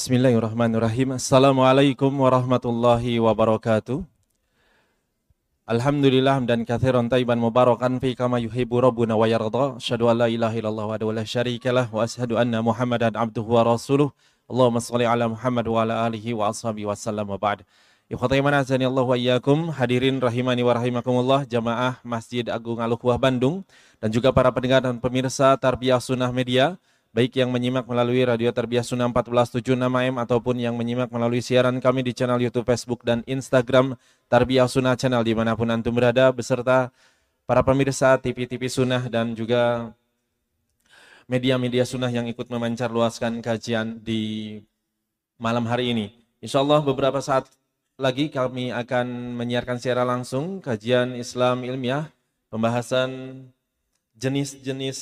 Bismillahirrahmanirrahim. Assalamualaikum warahmatullahi wabarakatuh. Alhamdulillah dan kathiran taiban mubarakan fi kama yuhibbu rabbuna wa yarda. Asyhadu an la ilaha illallah wa la syarikalah wa asyhadu anna Muhammadan abduhu wa rasuluh. Allahumma shalli ala Muhammad wa ala alihi wa ashabihi wa sallam wa ba'd. Ikhwata Allah wa iyyakum. Hadirin rahimani wa rahimakumullah jamaah Masjid Agung Al-Quwah Bandung dan juga para pendengar dan pemirsa Tarbiyah Sunnah Media baik yang menyimak melalui Radio Terbias Sunnah 1476 AM ataupun yang menyimak melalui siaran kami di channel YouTube, Facebook, dan Instagram Tarbiyah Sunnah Channel di mana pun Antum berada, beserta para pemirsa TV-TV Sunnah dan juga media-media Sunnah yang ikut memancar luaskan kajian di malam hari ini. Insya Allah beberapa saat lagi kami akan menyiarkan secara langsung kajian Islam ilmiah, pembahasan jenis-jenis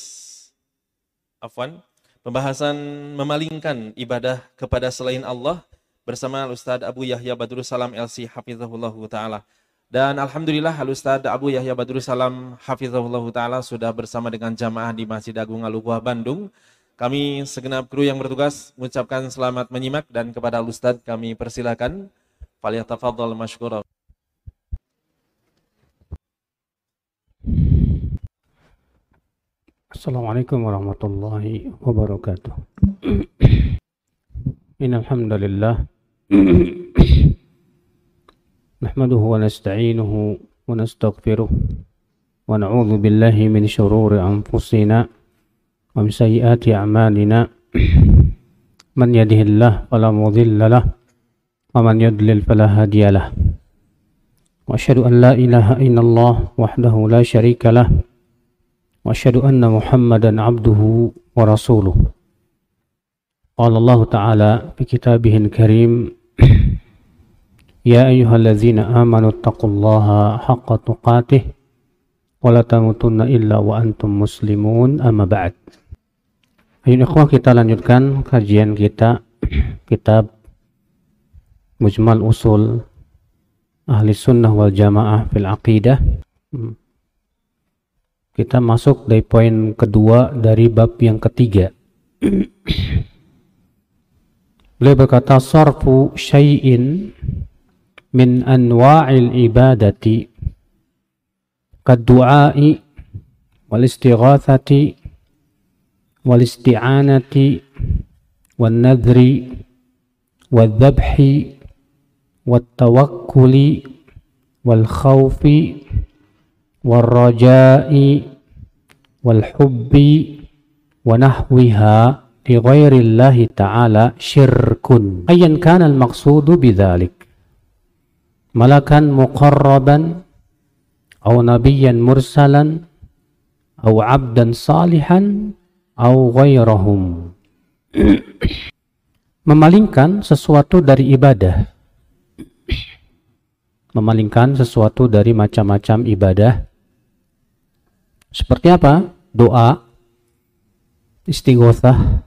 afwan Pembahasan memalingkan ibadah kepada selain Allah bersama Ustadz Abu Yahya Badrul Salam LC Hafizahullah Ta'ala. Dan Alhamdulillah Ustadz Abu Yahya Badrul Salam Hafizahullah Ta'ala sudah bersama dengan jamaah di Masjid Agung Alubuah Bandung. Kami segenap kru yang bertugas mengucapkan selamat menyimak dan kepada Ustadz kami persilakan. Faliyatafadhal masykurah. Assalamualaikum warahmatullahi wabarakatuh. Innal hamdalillah nahmaduhu wa nasta'inuhu wa nastaghfiruh wa na'udzu billahi min shururi anfusina wa min sayyiati a'malina man yahdihillahu fala mudilla lahu wa man yudlil fala hadiya lahu wa asyhadu an la ilaha illallah wahdahu la syarika lahu واشهد ان محمدا عبده ورسوله قال الله تعالى في كتابه الكريم يا ايها الذين امنوا اتقوا الله حق تقاته ولا تموتن الا وانتم مسلمون اما بعد Ayo ikhwah kita lanjutkan kajian kita kitab Mujmal Usul Ahli Sunnah wal Jamaah fil Aqidah kita masuk dari poin kedua dari bab yang ketiga. Beliau berkata sarfu syai'in min anwa'il ibadati kaddu'ai wal istighathati wal isti'anati wal nadhri wal dhabhi wal tawakkuli wal khawfi والرجاء والحب ونحوها لغير الله تعالى شرك أيا كان المقصود بذلك ملكا مقربا أو نبيا مرسلا أو عبدا صالحا أو غيرهم memalingkan sesuatu dari ibadah memalingkan sesuatu dari macam-macam ibadah seperti apa? Doa, istighothah,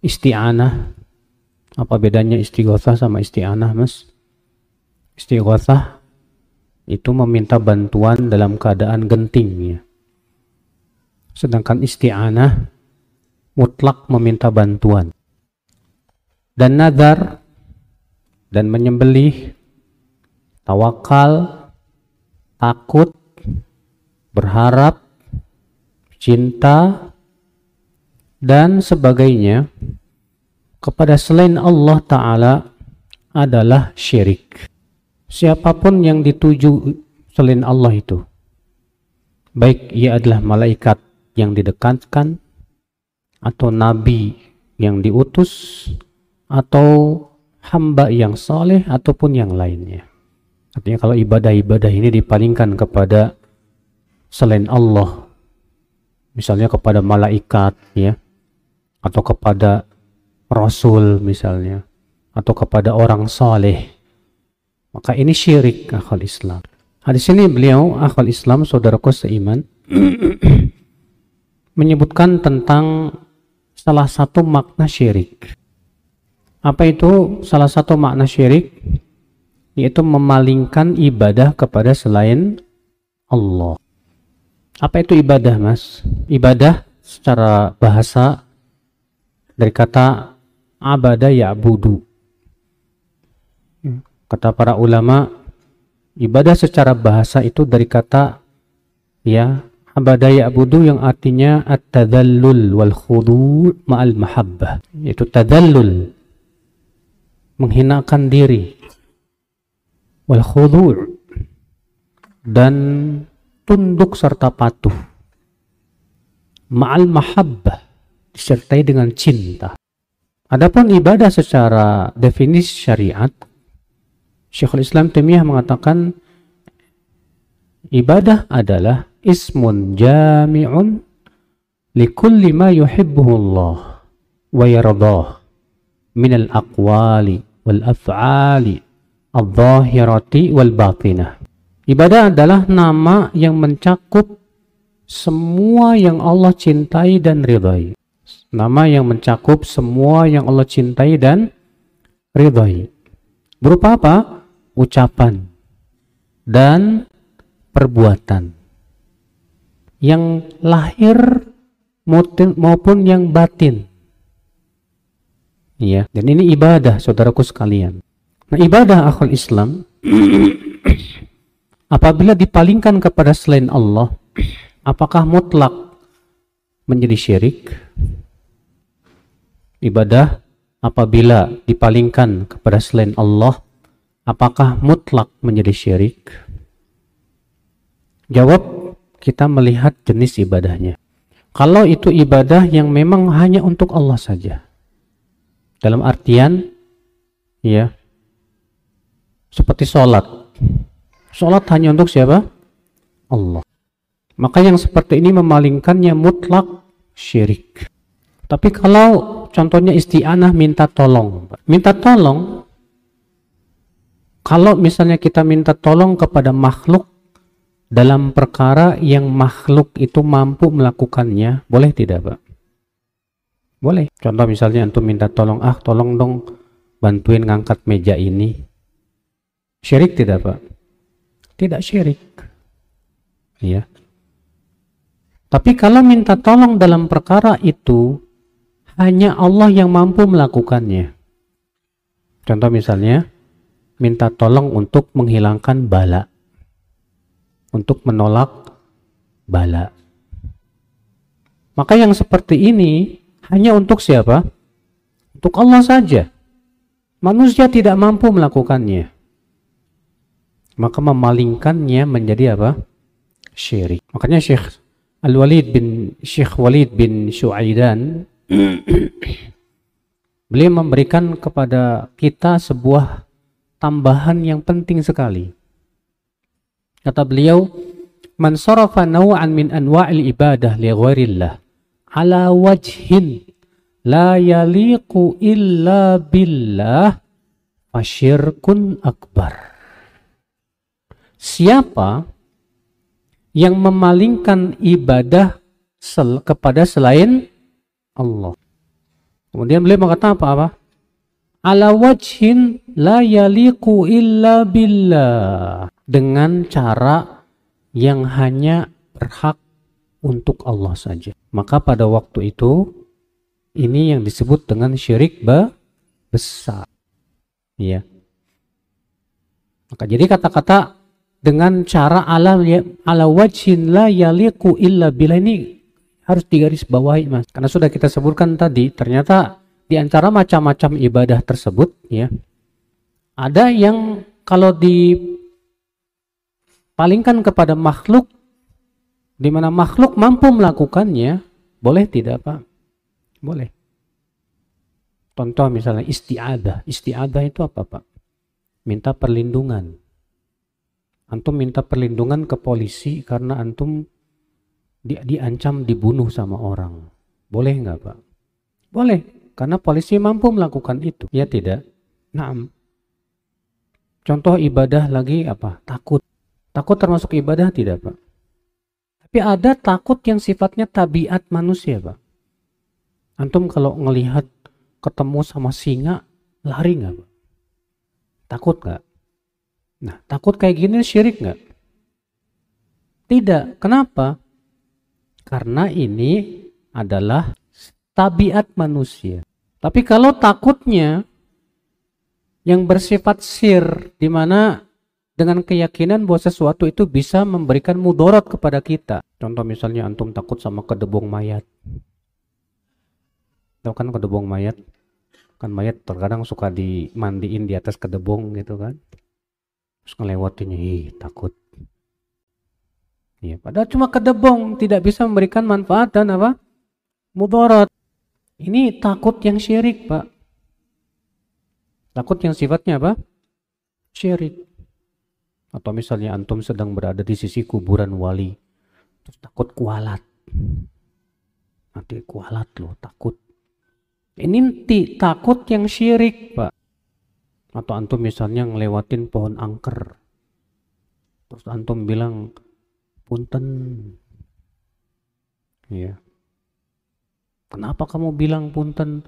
isti'anah. Apa bedanya istighothah sama isti'anah, Mas? Istighothah itu meminta bantuan dalam keadaan genting ya. Sedangkan isti'anah mutlak meminta bantuan. Dan nazar dan menyembelih, tawakal, takut, berharap, cinta, dan sebagainya kepada selain Allah Ta'ala adalah syirik. Siapa pun yang dituju selain Allah itu, baik ia adalah malaikat yang didekatkan, atau nabi yang diutus, atau hamba yang soleh, ataupun yang lainnya. Artinya kalau ibadah-ibadah ini dipalingkan kepada selain Allah misalnya kepada malaikat ya atau kepada rasul misalnya atau kepada orang saleh maka ini syirik akal Islam. Hadis ini beliau akal Islam saudaraku seiman menyebutkan tentang salah satu makna syirik. Apa itu salah satu makna syirik? Yaitu memalingkan ibadah kepada selain Allah apa itu ibadah, Mas? Ibadah secara bahasa dari kata abada ya'budu. Kata para ulama, ibadah secara bahasa itu dari kata ya abada ya'budu yang artinya at-tadallul wal khudu' ma'al mahabbah. Yaitu tadallul menghinakan diri wal khudu' dan tunduk serta patuh ma'al mahabbah disertai dengan cinta. Adapun ibadah secara definisi syariat, Syekhul Islam Taimiyah mengatakan ibadah adalah ismun jami'un likulli ma yuhibbuhu Allah wa yardah min al-aqwali wal af'ali al-zahirati wal batinah. Ibadah adalah nama yang mencakup semua yang Allah cintai dan ridhai. Nama yang mencakup semua yang Allah cintai dan ridhai. Berupa apa? Ucapan dan perbuatan. Yang lahir maupun yang batin. Ya, dan ini ibadah saudaraku sekalian. Nah, ibadah akal Islam apabila dipalingkan kepada selain Allah, apakah mutlak menjadi syirik? ibadah apabila dipalingkan kepada selain Allah apakah mutlak menjadi syirik? Jawab kita melihat jenis ibadahnya. Kalau itu ibadah yang memang hanya untuk Allah saja. Dalam artian ya seperti sholat. Sholat hanya untuk siapa? Allah. Maka yang seperti ini memalingkannya mutlak syirik. Tapi kalau contohnya isti'anah minta tolong. Minta tolong, kalau misalnya kita minta tolong kepada makhluk dalam perkara yang makhluk itu mampu melakukannya, boleh tidak Pak? Boleh. Contoh misalnya untuk minta tolong, ah tolong dong bantuin ngangkat meja ini. Syirik tidak Pak? Tidak syirik. Ya. Tapi kalau minta tolong dalam perkara itu hanya Allah yang mampu melakukannya. Contoh misalnya, minta tolong untuk menghilangkan bala. Untuk menolak bala. Maka yang seperti ini hanya untuk siapa? Untuk Allah saja. Manusia tidak mampu melakukannya. Maka memalingkannya menjadi apa? Syirik. Makanya Syekh Al-Walid bin Syekh Walid bin Syuaidan Beliau memberikan kepada kita sebuah tambahan yang penting sekali. Kata beliau, "Man sarafa naw'an min anwa'il ibadah li ghairillah ala wajhin la yaliqu illa billah fasyirkun akbar." Siapa yang memalingkan ibadah sel kepada selain Allah. Kemudian beliau mengatakan apa? apa? Ala wajhin la yaliku illa billah. Dengan cara yang hanya berhak untuk Allah saja. Maka pada waktu itu ini yang disebut dengan syirik ba besar. Ya. Maka jadi kata-kata dengan cara ala ya, ala wajhin la yaliku illa billah ini harus digaris bawahi mas. Karena sudah kita sebutkan tadi ternyata di antara macam-macam ibadah tersebut ya ada yang kalau dipalingkan kepada makhluk di mana makhluk mampu melakukannya boleh tidak pak? Boleh. Contoh misalnya istiadah. Istiadah itu apa pak? Minta perlindungan antum minta perlindungan ke polisi karena antum di, diancam dibunuh sama orang. Boleh nggak Pak? Boleh, karena polisi mampu melakukan itu. Ya tidak? Nah, contoh ibadah lagi apa? Takut. Takut termasuk ibadah tidak Pak? Tapi ada takut yang sifatnya tabiat manusia Pak. Antum kalau ngelihat ketemu sama singa, lari nggak Pak? Takut nggak? Nah, takut kayak gini syirik nggak? Tidak. Kenapa? Karena ini adalah tabiat manusia. Tapi kalau takutnya yang bersifat sir, di mana dengan keyakinan bahwa sesuatu itu bisa memberikan mudarat kepada kita. Contoh misalnya antum takut sama kedebong mayat. Tahu kan kedebong mayat? Kan mayat terkadang suka dimandiin di atas kedebong gitu kan. Terus ngelewatinnya, ih takut. Ya, padahal cuma kedebong tidak bisa memberikan manfaat dan apa? Mudarat. Ini takut yang syirik, Pak. Takut yang sifatnya apa? Syirik. Atau misalnya antum sedang berada di sisi kuburan wali. Terus takut kualat. Nanti kualat loh, takut. Ini takut yang syirik, Pak. Atau antum misalnya ngelewatin pohon angker. Terus antum bilang, punten. Iya. Kenapa kamu bilang punten?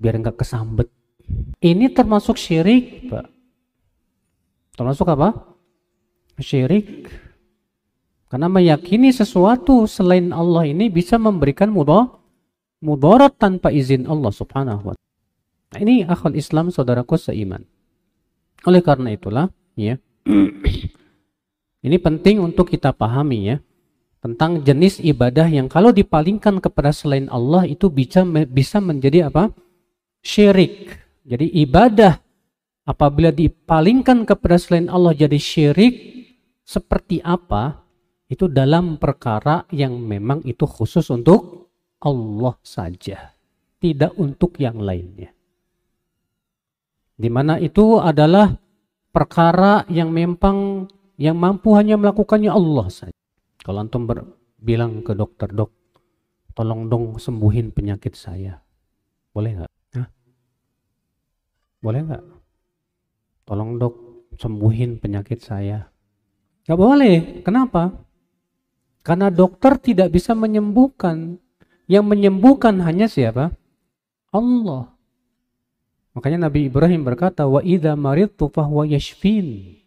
Biar nggak kesambet. Ini termasuk syirik, Pak. Termasuk apa? Syirik. Karena meyakini sesuatu selain Allah ini bisa memberikan mudah mudarat tanpa izin Allah Subhanahu wa taala. Nah, ini akal Islam saudaraku seiman. Oleh karena itulah, ya. ini penting untuk kita pahami ya tentang jenis ibadah yang kalau dipalingkan kepada selain Allah itu bisa bisa menjadi apa? syirik. Jadi ibadah apabila dipalingkan kepada selain Allah jadi syirik seperti apa? Itu dalam perkara yang memang itu khusus untuk Allah saja, tidak untuk yang lainnya. Di mana itu adalah perkara yang memang yang mampu hanya melakukannya Allah saja. Kalau antum bilang ke dokter, dok, tolong dong sembuhin penyakit saya. Boleh nggak? Boleh nggak? Tolong dok sembuhin penyakit saya. Nggak boleh. Kenapa? Karena dokter tidak bisa menyembuhkan. Yang menyembuhkan hanya siapa? Allah. Makanya Nabi Ibrahim berkata, "Wa idza maridtu fahuwa yashfin."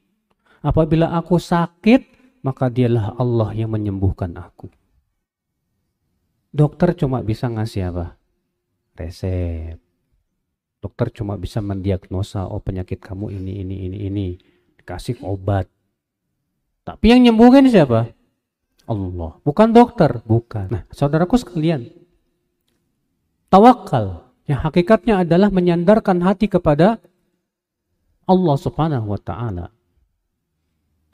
Apabila aku sakit, maka dialah Allah yang menyembuhkan aku. Dokter cuma bisa ngasih apa? Resep. Dokter cuma bisa mendiagnosa, oh penyakit kamu ini, ini, ini, ini. Dikasih obat. Tapi yang nyembuhin siapa? Allah. Bukan dokter. Bukan. Nah, saudaraku sekalian. Tawakal. Yang hakikatnya adalah menyandarkan hati kepada Allah subhanahu wa ta'ala.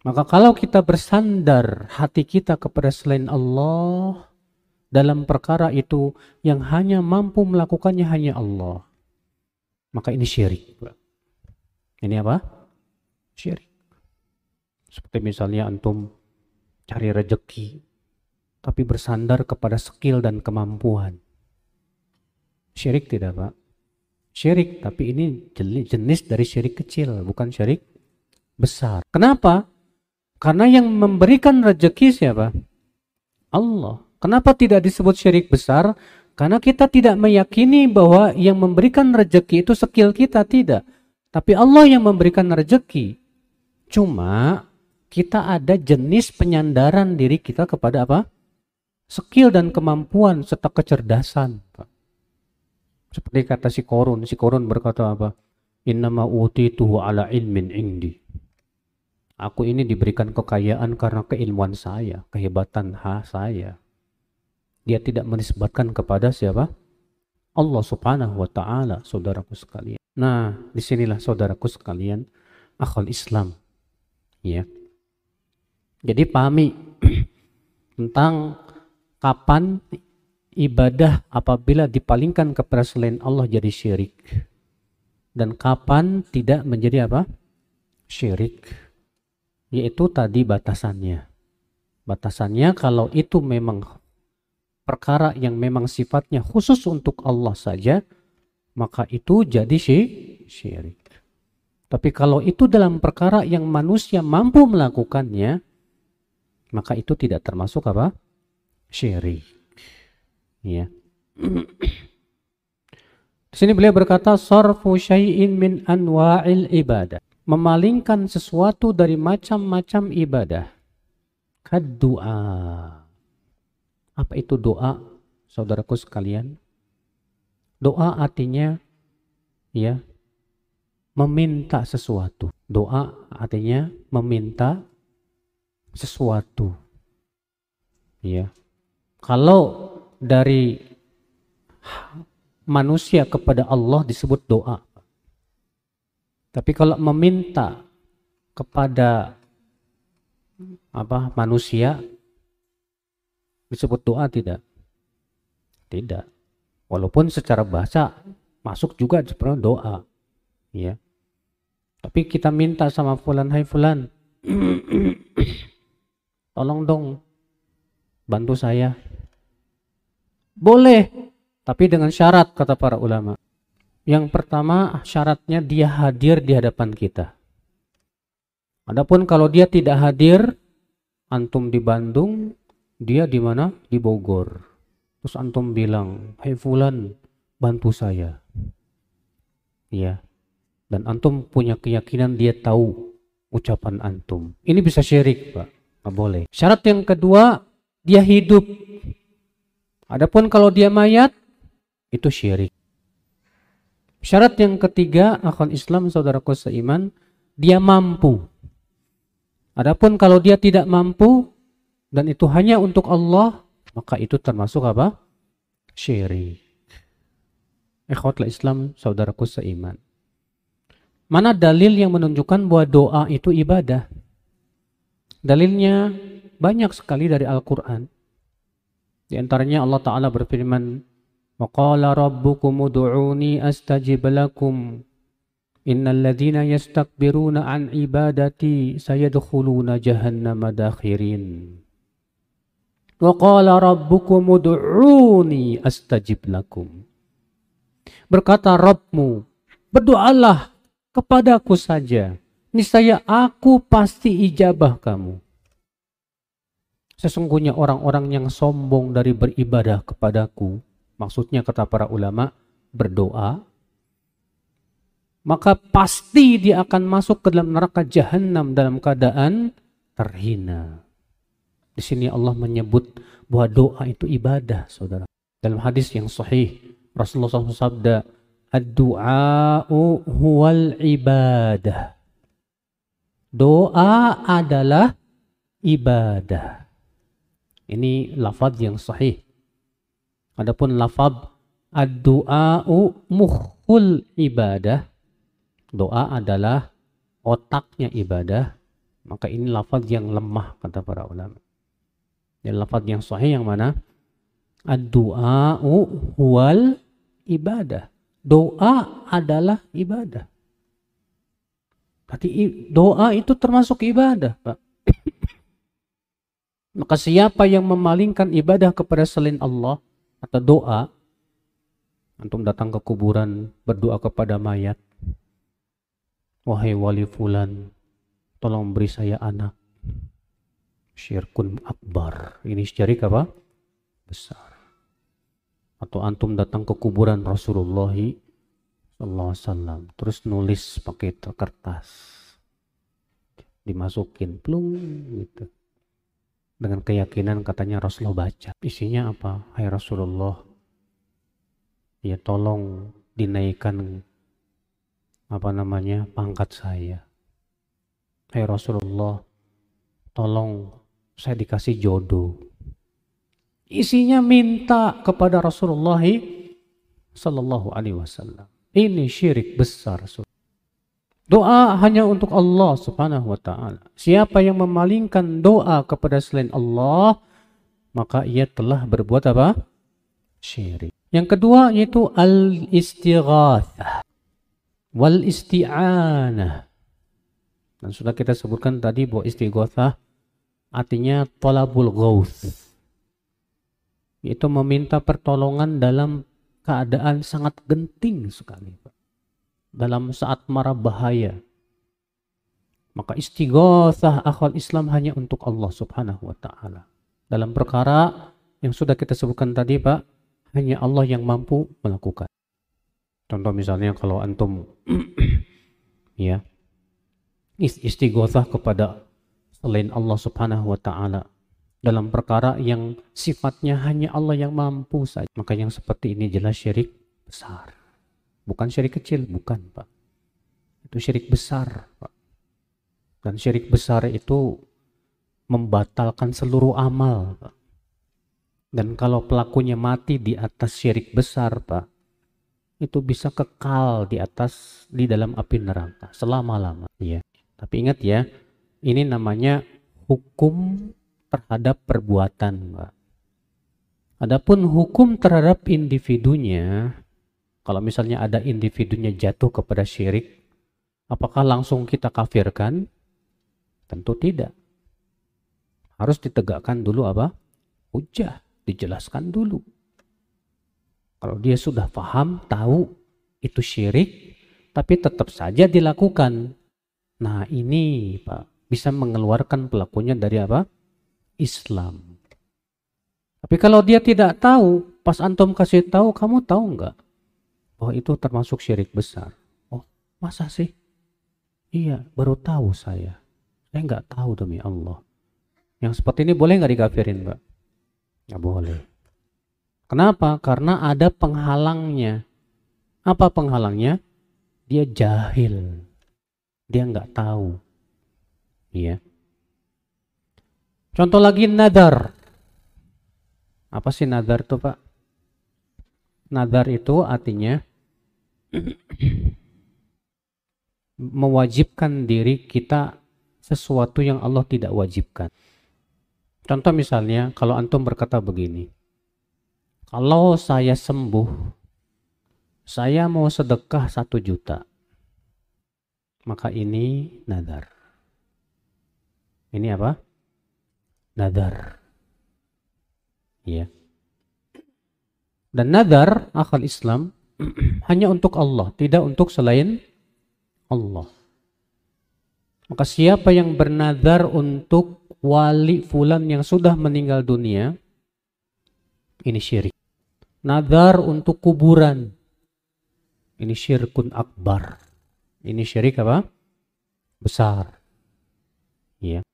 Maka kalau kita bersandar hati kita kepada selain Allah dalam perkara itu yang hanya mampu melakukannya hanya Allah. Maka ini syirik. Ini apa? Syirik. Seperti misalnya antum cari rejeki tapi bersandar kepada skill dan kemampuan. Syirik tidak, Pak? Syirik, tapi ini jenis dari syirik kecil, bukan syirik besar. Kenapa? Karena yang memberikan rezeki siapa? Allah. Kenapa tidak disebut syirik besar? Karena kita tidak meyakini bahwa yang memberikan rezeki itu skill kita tidak. Tapi Allah yang memberikan rezeki. Cuma kita ada jenis penyandaran diri kita kepada apa? Skill dan kemampuan serta kecerdasan. Seperti kata si Korun. Si Korun berkata apa? Innama utituhu ala ilmin indi. Aku ini diberikan kekayaan karena keilmuan saya, kehebatan ha saya. Dia tidak menisbatkan kepada siapa? Allah subhanahu wa ta'ala, saudaraku sekalian. Nah, di sinilah saudaraku sekalian, akal Islam. Ya. Jadi pahami tentang kapan ibadah apabila dipalingkan kepada selain Allah jadi syirik. Dan kapan tidak menjadi apa? Syirik yaitu tadi batasannya. Batasannya kalau itu memang perkara yang memang sifatnya khusus untuk Allah saja, maka itu jadi syirik. Tapi kalau itu dalam perkara yang manusia mampu melakukannya, maka itu tidak termasuk apa? Syirik. Ya. Di sini beliau berkata sarfu syai'in min anwa'il ibadah memalingkan sesuatu dari macam-macam ibadah. Doa. Apa itu doa, saudaraku sekalian? Doa artinya ya meminta sesuatu. Doa artinya meminta sesuatu. Ya. Kalau dari manusia kepada Allah disebut doa. Tapi kalau meminta kepada apa manusia disebut doa tidak? Tidak. Walaupun secara bahasa masuk juga sebenarnya doa. Ya. Tapi kita minta sama fulan, hai fulan. Tolong dong bantu saya. Boleh, tapi dengan syarat kata para ulama. Yang pertama syaratnya dia hadir di hadapan kita. Adapun kalau dia tidak hadir, antum di Bandung, dia di mana? Di Bogor. Terus antum bilang, "Hai hey fulan, bantu saya." Ya. Dan antum punya keyakinan dia tahu ucapan antum. Ini bisa syirik, Pak. Nggak boleh. Syarat yang kedua, dia hidup. Adapun kalau dia mayat, itu syirik. Syarat yang ketiga, akun Islam saudaraku seiman, dia mampu. Adapun kalau dia tidak mampu dan itu hanya untuk Allah, maka itu termasuk apa? Syirik. Ikhwatlah Islam, saudaraku seiman. Mana dalil yang menunjukkan bahwa doa itu ibadah? Dalilnya banyak sekali dari Al-Quran. Di antaranya Allah Ta'ala berfirman, وَقَالَ رَبُّكُمُ دُعُونِي أَسْتَجِبْ لَكُمْ إِنَّ الَّذِينَ يَسْتَكْبِرُونَ عَنْ عِبَادَتِي سَيَدْخُلُونَ جَهَنَّمَ دَاخِرِينَ وَقَالَ رَبُّكُمُ دُعُونِي أَسْتَجِبْ لَكُمْ Berkata Rabbmu, berdoalah kepadaku saja. Niscaya aku pasti ijabah kamu. Sesungguhnya orang-orang yang sombong dari beribadah kepadaku, maksudnya kata para ulama, berdoa, maka pasti dia akan masuk ke dalam neraka jahanam dalam keadaan terhina. Di sini Allah menyebut bahwa doa itu ibadah, saudara. Dalam hadis yang sahih, Rasulullah SAW sabda, Ad-du'a'u huwal ibadah. Doa adalah ibadah. Ini lafaz yang sahih. Adapun lafaz ad-du'a'u mukhul ibadah. Doa adalah otaknya ibadah. Maka ini lafaz yang lemah kata para ulama. Dan lafaz yang sahih yang mana? Ad-du'a'u huwal ibadah. Doa adalah ibadah. Berarti doa itu termasuk ibadah, Pak. Maka siapa yang memalingkan ibadah kepada selain Allah atau doa, antum datang ke kuburan berdoa kepada mayat, wahai wali fulan, tolong beri saya anak. Syirkun akbar. Ini syirik apa? Besar atau antum datang ke kuburan Rasulullah SAW terus nulis pakai kertas dimasukin plung gitu dengan keyakinan katanya Rasulullah baca. Isinya apa? Hai Rasulullah. Ya tolong dinaikkan apa namanya? pangkat saya. Hai Rasulullah tolong saya dikasih jodoh. Isinya minta kepada Rasulullah Sallallahu Alaihi Wasallam. Ini syirik besar. Doa hanya untuk Allah Subhanahu Wa Taala. Siapa yang memalingkan doa kepada selain Allah, maka ia telah berbuat apa? Syirik. Yang kedua yaitu al-istighathah wal isti'anah. Dan sudah kita sebutkan tadi bahwa istighathah artinya talabul ghauth yaitu meminta pertolongan dalam keadaan sangat genting sekali Pak. Dalam saat marah bahaya maka istighatsah akhwal Islam hanya untuk Allah Subhanahu wa taala dalam perkara yang sudah kita sebutkan tadi Pak hanya Allah yang mampu melakukan contoh misalnya kalau antum ya istighatsah kepada selain Allah Subhanahu wa taala dalam perkara yang sifatnya hanya Allah yang mampu saja. Maka yang seperti ini jelas syirik besar. Bukan syirik kecil, bukan Pak. Itu syirik besar Pak. Dan syirik besar itu membatalkan seluruh amal Pak. Dan kalau pelakunya mati di atas syirik besar Pak, itu bisa kekal di atas di dalam api neraka selama-lama ya. Tapi ingat ya, ini namanya hukum terhadap perbuatan, Pak. Adapun hukum terhadap individunya, kalau misalnya ada individunya jatuh kepada syirik, apakah langsung kita kafirkan? Tentu tidak. Harus ditegakkan dulu apa? Hujah, dijelaskan dulu. Kalau dia sudah paham, tahu itu syirik, tapi tetap saja dilakukan. Nah ini Pak, bisa mengeluarkan pelakunya dari apa? Islam. Tapi kalau dia tidak tahu, pas antum kasih tahu, kamu tahu nggak bahwa itu termasuk syirik besar? Oh, masa sih? Iya, baru tahu saya. Saya nggak tahu demi Allah. Yang seperti ini boleh nggak dikafirin, Mbak? Nggak boleh. Kenapa? Karena ada penghalangnya. Apa penghalangnya? Dia jahil. Dia nggak tahu. Iya. Contoh lagi nadar. Apa sih nadar itu Pak? Nadar itu artinya mewajibkan diri kita sesuatu yang Allah tidak wajibkan. Contoh misalnya, kalau antum berkata begini, kalau saya sembuh, saya mau sedekah satu juta, maka ini nadar. Ini apa? Nadar. Ya. Dan nadar akal Islam hanya untuk Allah, tidak untuk selain Allah. Maka siapa yang bernadar untuk wali fulan yang sudah meninggal dunia, ini syirik. Nadar untuk kuburan, ini syirkun akbar. Ini syirik apa? Besar. Ya.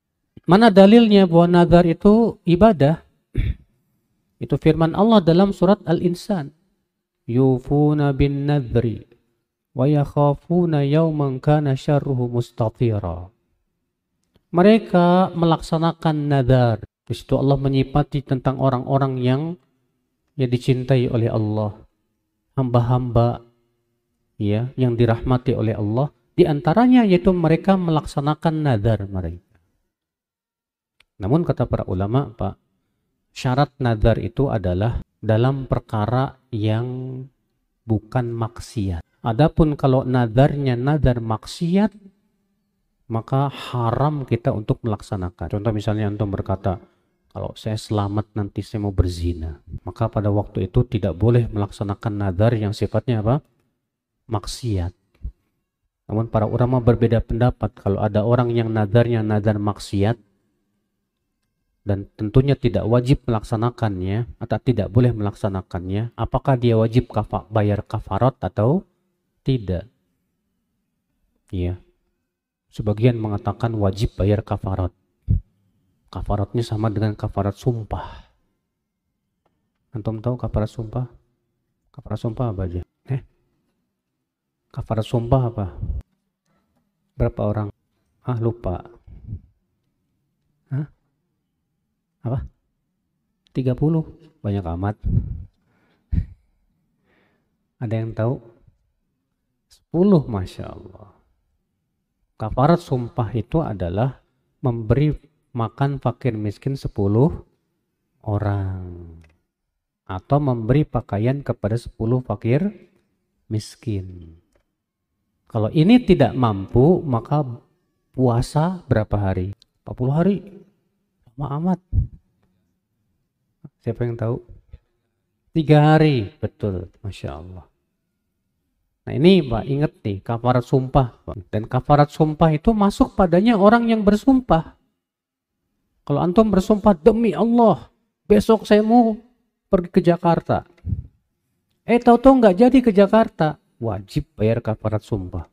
Mana dalilnya bahwa nadar itu ibadah? Itu firman Allah dalam surat Al-Insan. Yufuna bin nadri wa yakhafuna yawman kana syarruhu mustatira. Mereka melaksanakan nadar. Di situ Allah menyipati tentang orang-orang yang ya dicintai oleh Allah. Hamba-hamba ya yang dirahmati oleh Allah. Di antaranya yaitu mereka melaksanakan nadar mereka. Namun kata para ulama, Pak, syarat nazar itu adalah dalam perkara yang bukan maksiat. Adapun kalau nadarnya nazar maksiat, maka haram kita untuk melaksanakan. Contoh misalnya antum berkata, kalau saya selamat nanti saya mau berzina. Maka pada waktu itu tidak boleh melaksanakan nazar yang sifatnya apa? Maksiat. Namun para ulama berbeda pendapat. Kalau ada orang yang nadarnya nazar maksiat, dan tentunya tidak wajib melaksanakannya atau tidak boleh melaksanakannya, apakah dia wajib kafa, bayar kafarat atau tidak? Iya. Sebagian mengatakan wajib bayar kafarat. Kafaratnya sama dengan kafarat sumpah. Antum tahu kafarat sumpah? Kafarat sumpah apa aja? Eh? Kafarat sumpah apa? Berapa orang? Ah, lupa. Hah? Apa? 30 banyak amat. Ada yang tahu? 10 Masya Allah. Kafarat sumpah itu adalah memberi makan fakir miskin 10 orang. Atau memberi pakaian kepada 10 fakir miskin. Kalau ini tidak mampu maka puasa berapa hari? 40 hari. Lama amat Siapa yang tahu? Tiga hari, betul, masya Allah. Nah ini Pak, ingat nih, kafarat sumpah. Dan kafarat sumpah itu masuk padanya orang yang bersumpah. Kalau antum bersumpah, demi Allah, besok saya mau pergi ke Jakarta. Eh tahu-tahu nggak jadi ke Jakarta, wajib bayar kafarat sumpah.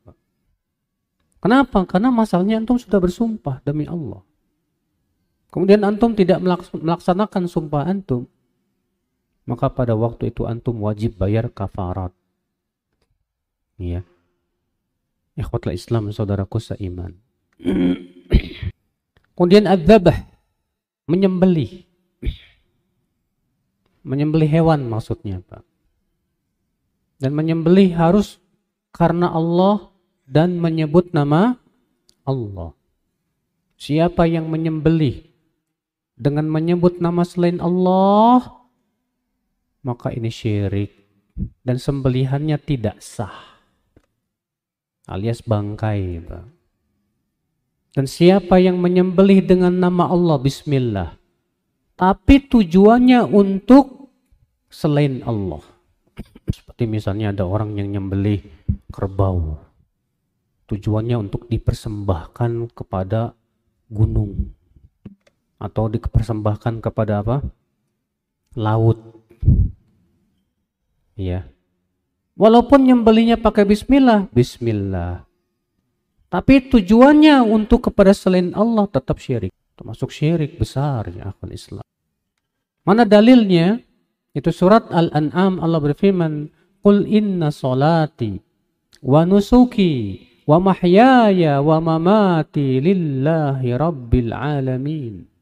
Kenapa? Karena masalahnya antum sudah bersumpah demi Allah. Kemudian antum tidak melaksanakan sumpah antum, maka pada waktu itu antum wajib bayar kafarat. Ya. Ikhwatul Islam, saudaraku seiman. Kemudian adzabah, menyembelih. Menyembelih hewan maksudnya, Pak. Dan menyembelih harus karena Allah dan menyebut nama Allah. Siapa yang menyembelih dengan menyebut nama selain Allah, maka ini syirik dan sembelihannya tidak sah. Alias bangkai. Dan siapa yang menyembelih dengan nama Allah bismillah, tapi tujuannya untuk selain Allah. Seperti misalnya ada orang yang nyembelih kerbau. Tujuannya untuk dipersembahkan kepada gunung atau dipersembahkan kepada apa? laut. Ya. Walaupun nyembelinya pakai bismillah, bismillah. Tapi tujuannya untuk kepada selain Allah tetap syirik. Termasuk syirik besar ya akal Islam. Mana dalilnya? Itu surat Al-An'am Allah berfirman, "Qul inna salati wa nusuki wa mahyaya wa mamati lillahi rabbil alamin."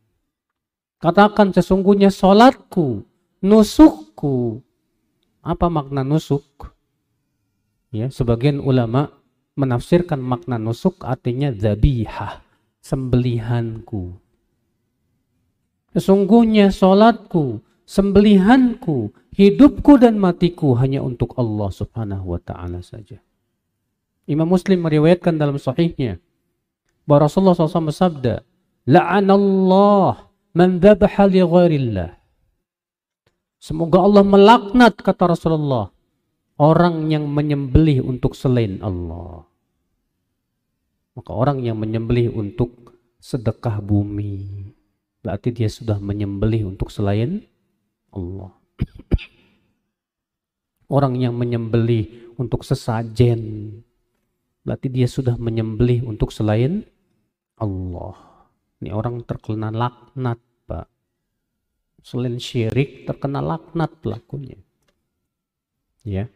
Katakan sesungguhnya solatku, nusukku. Apa makna nusuk? Ya, sebagian ulama menafsirkan makna nusuk artinya zabihah, sembelihanku. Sesungguhnya solatku, sembelihanku, hidupku dan matiku hanya untuk Allah subhanahu wa ta'ala saja. Imam Muslim meriwayatkan dalam sahihnya bahwa Rasulullah SAW bersabda, La'anallah man. Semoga Allah melaknat kata Rasulullah orang yang menyembelih untuk selain Allah. Maka orang yang menyembelih untuk sedekah bumi, berarti dia sudah menyembelih untuk selain Allah. Orang yang menyembelih untuk sesajen, berarti dia sudah menyembelih untuk selain Allah. Ini orang terkena laknat, Pak. Selain syirik terkena laknat pelakunya. Ya.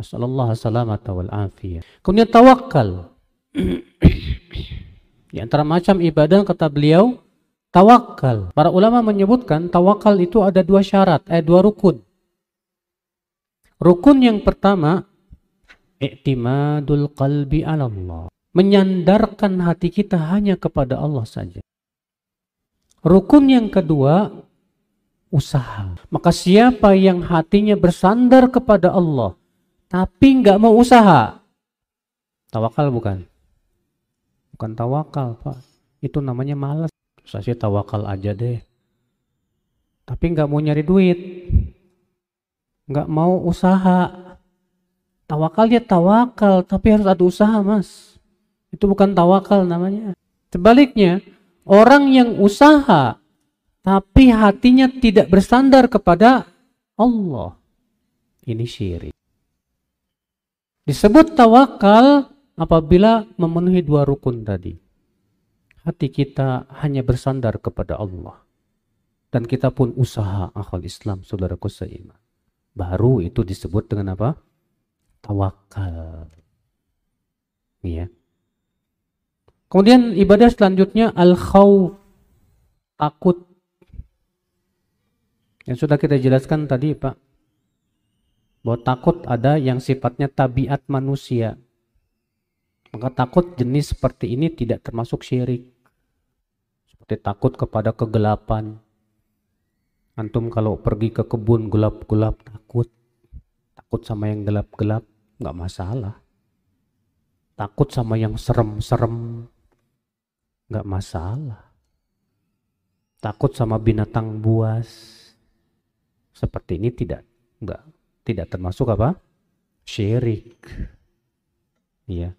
Masallallahu salamata wal afiyah. Kemudian tawakal. Di antara macam ibadah kata beliau, tawakal. Para ulama menyebutkan tawakal itu ada dua syarat, eh dua rukun. Rukun yang pertama, i'timadul qalbi ala Allah. Menyandarkan hati kita hanya kepada Allah saja. Rukun yang kedua, usaha. Maka siapa yang hatinya bersandar kepada Allah, tapi nggak mau usaha. Tawakal bukan? Bukan tawakal, Pak. Itu namanya malas. Saya sih tawakal aja deh. Tapi nggak mau nyari duit. Nggak mau usaha. Tawakal ya tawakal, tapi harus ada usaha, Mas. Itu bukan tawakal namanya. Sebaliknya, orang yang usaha tapi hatinya tidak bersandar kepada Allah. Ini syirik. Disebut tawakal apabila memenuhi dua rukun tadi. Hati kita hanya bersandar kepada Allah. Dan kita pun usaha akal Islam, saudaraku seiman. Baru itu disebut dengan apa? Tawakal. Ya. Kemudian ibadah selanjutnya al-khawf. Takut. Yang sudah kita jelaskan tadi Pak bahwa takut ada yang sifatnya tabiat manusia. Maka takut jenis seperti ini tidak termasuk syirik. Seperti takut kepada kegelapan. Antum kalau pergi ke kebun gelap-gelap takut. Takut sama yang gelap-gelap nggak masalah. Takut sama yang serem-serem nggak masalah. Takut sama binatang buas seperti ini tidak nggak tidak termasuk apa? Syirik. Iya.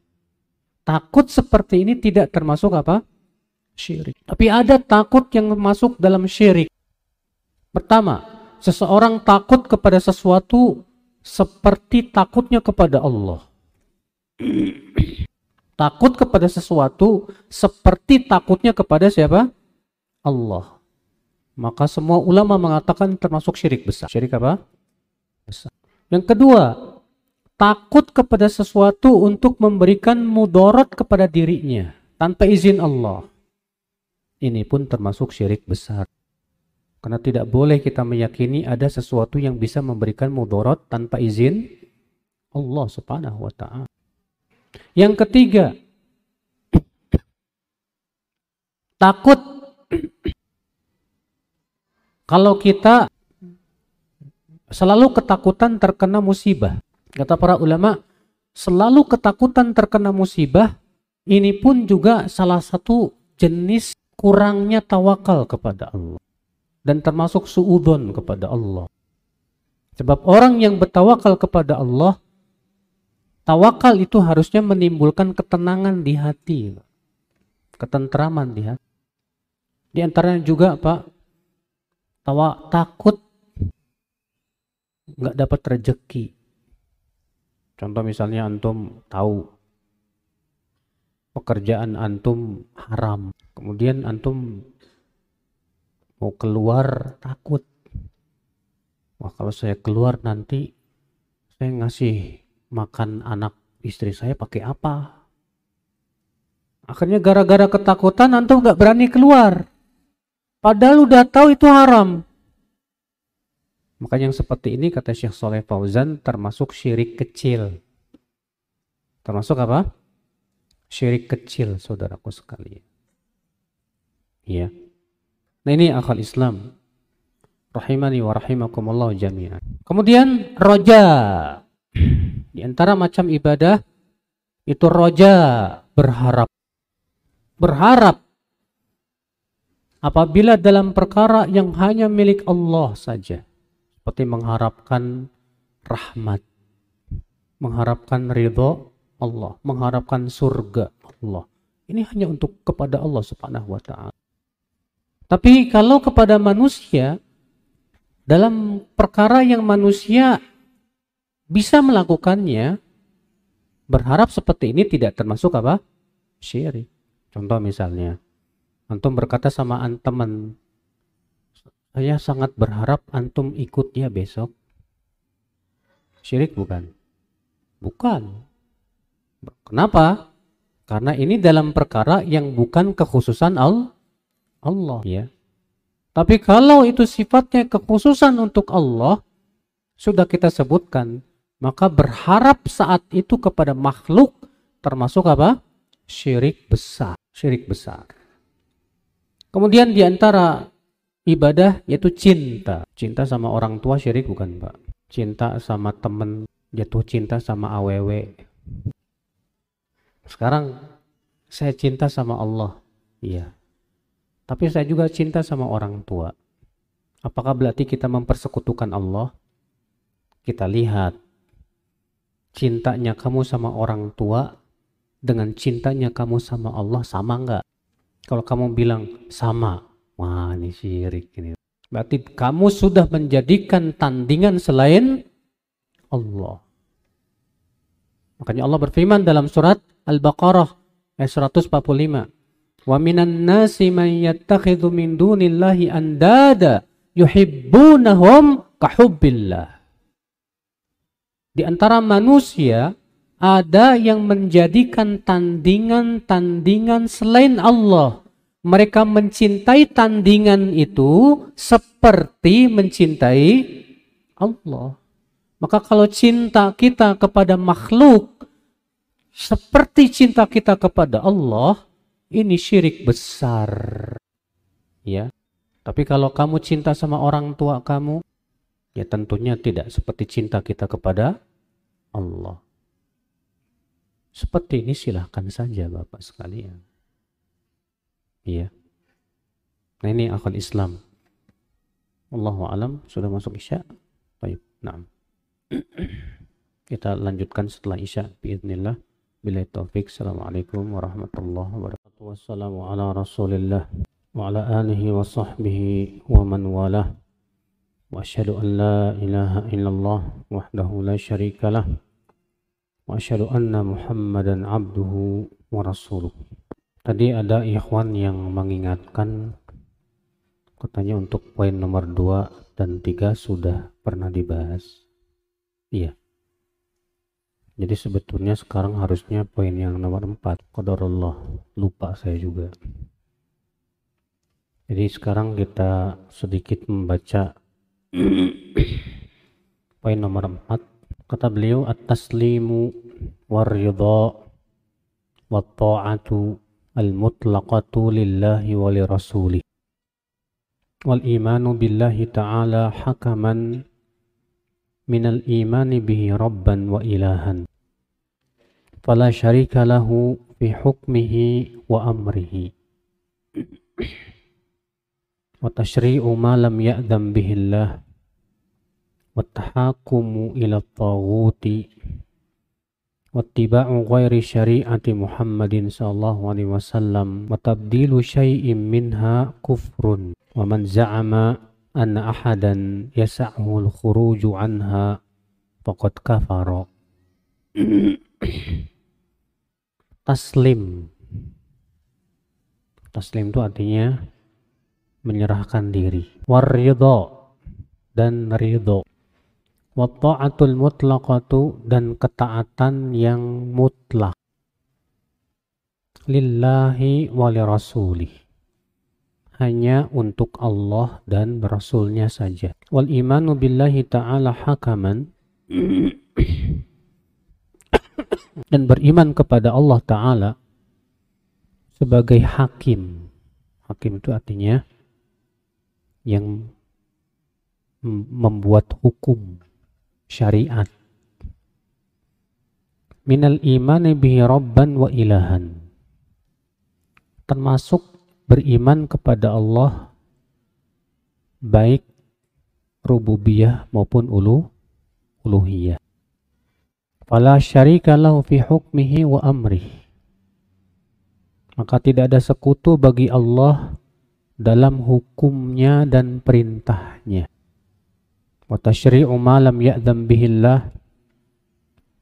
Takut seperti ini tidak termasuk apa? Syirik. Tapi ada takut yang masuk dalam syirik. Pertama, seseorang takut kepada sesuatu seperti takutnya kepada Allah. Takut kepada sesuatu seperti takutnya kepada siapa? Allah. Maka semua ulama mengatakan termasuk syirik besar. Syirik apa? Besar. Yang kedua, takut kepada sesuatu untuk memberikan mudorot kepada dirinya tanpa izin Allah. Ini pun termasuk syirik besar. Karena tidak boleh kita meyakini ada sesuatu yang bisa memberikan mudorot tanpa izin Allah subhanahu wa ta'ala. Yang ketiga, takut kalau kita selalu ketakutan terkena musibah. Kata para ulama, selalu ketakutan terkena musibah ini pun juga salah satu jenis kurangnya tawakal kepada Allah dan termasuk suudon kepada Allah. Sebab orang yang bertawakal kepada Allah, tawakal itu harusnya menimbulkan ketenangan di hati, ketentraman di hati. Di antaranya juga Pak, tawa takut nggak dapat rezeki. Contoh misalnya antum tahu pekerjaan antum haram, kemudian antum mau keluar takut. Wah kalau saya keluar nanti saya ngasih makan anak istri saya pakai apa? Akhirnya gara-gara ketakutan antum nggak berani keluar. Padahal udah tahu itu haram. Makanya yang seperti ini kata Syekh Soleh Fauzan termasuk syirik kecil. Termasuk apa? Syirik kecil saudaraku sekalian. Ya. Nah ini akal Islam. Rahimani wa rahimakumullah jami'an. Kemudian roja. Di antara macam ibadah itu roja berharap. Berharap apabila dalam perkara yang hanya milik Allah saja seperti mengharapkan rahmat, mengharapkan ridho Allah, mengharapkan surga Allah. Ini hanya untuk kepada Allah Subhanahu wa taala. Tapi kalau kepada manusia dalam perkara yang manusia bisa melakukannya berharap seperti ini tidak termasuk apa? syirik. Contoh misalnya, antum berkata sama teman saya sangat berharap antum ikut ya besok. Syirik bukan? Bukan. Kenapa? Karena ini dalam perkara yang bukan kekhususan Allah ya. Tapi kalau itu sifatnya kekhususan untuk Allah, sudah kita sebutkan, maka berharap saat itu kepada makhluk termasuk apa? Syirik besar. Syirik besar. Kemudian di antara ibadah yaitu cinta. Cinta sama orang tua syirik bukan Pak. Cinta sama temen, jatuh cinta sama AWW. Sekarang saya cinta sama Allah. Iya. Tapi saya juga cinta sama orang tua. Apakah berarti kita mempersekutukan Allah? Kita lihat cintanya kamu sama orang tua dengan cintanya kamu sama Allah sama enggak? Kalau kamu bilang sama, Wah ini syirik ini. Berarti kamu sudah menjadikan tandingan selain Allah. Makanya Allah berfirman dalam surat Al-Baqarah ayat 145. Wa minan nasi man yattakhidhu min dunillahi andada yuhibbunahum kahubbillah. Di antara manusia ada yang menjadikan tandingan-tandingan selain Allah mereka mencintai tandingan itu seperti mencintai Allah. Maka kalau cinta kita kepada makhluk seperti cinta kita kepada Allah, ini syirik besar. Ya. Tapi kalau kamu cinta sama orang tua kamu, ya tentunya tidak seperti cinta kita kepada Allah. Seperti ini silahkan saja Bapak sekalian. Iya. Nah ini akal Islam. Allahu alam sudah masuk Isya. Baik. Nah. Kita lanjutkan setelah Isya biidznillah. Bila taufik. Assalamualaikum warahmatullahi wabarakatuh. Wassalamu ala Rasulillah wa ala alihi wa sahbihi wa man walah. An la ilaha illallah wahdahu la syarika lah. Wa asyhadu anna Muhammadan abduhu wa rasuluh. Tadi ada ikhwan yang mengingatkan katanya untuk poin nomor 2 dan 3 sudah pernah dibahas. Iya. Jadi sebetulnya sekarang harusnya poin yang nomor 4. Qadarullah. Lupa saya juga. Jadi sekarang kita sedikit membaca poin nomor 4. Kata beliau at-taslimu war-ridha wat-ta'atu al-mutlaqatu lillahi wa li rasulih. Wal imanu billahi ta'ala hakaman من الإيمان به ربا وإلها فلا شريك له في حكمه وأمره وتشريع ما لم يأذن به الله wattahakumu ila taghuti. Wattiba'u ghairi syari'ati Muhammadin sallallahu alaihi wasallam. Wa tabdilu syai'in minha kufrun. Wa man za'ama anna ahadan yas'ahu al-khuruju anha faqad taslim. Taslim itu artinya menyerahkan diri. Waridho dan ridho watta'atul mutlaqatu dan ketaatan yang mutlak lillahi wa rasulih hanya untuk Allah dan Rasulnya saja. Wal imanu billahi ta'ala hakaman dan beriman kepada Allah Ta'ala sebagai hakim. Hakim itu artinya yang membuat hukum syariat. Minal imani bihi rabban wa ilahan. Termasuk beriman kepada Allah baik rububiyah maupun ulu uluhiyah. Fala syarika lahu fi hukmihi wa amrih. Maka tidak ada sekutu bagi Allah dalam hukumnya dan perintahnya. Wa tashri'u ma lam bihillah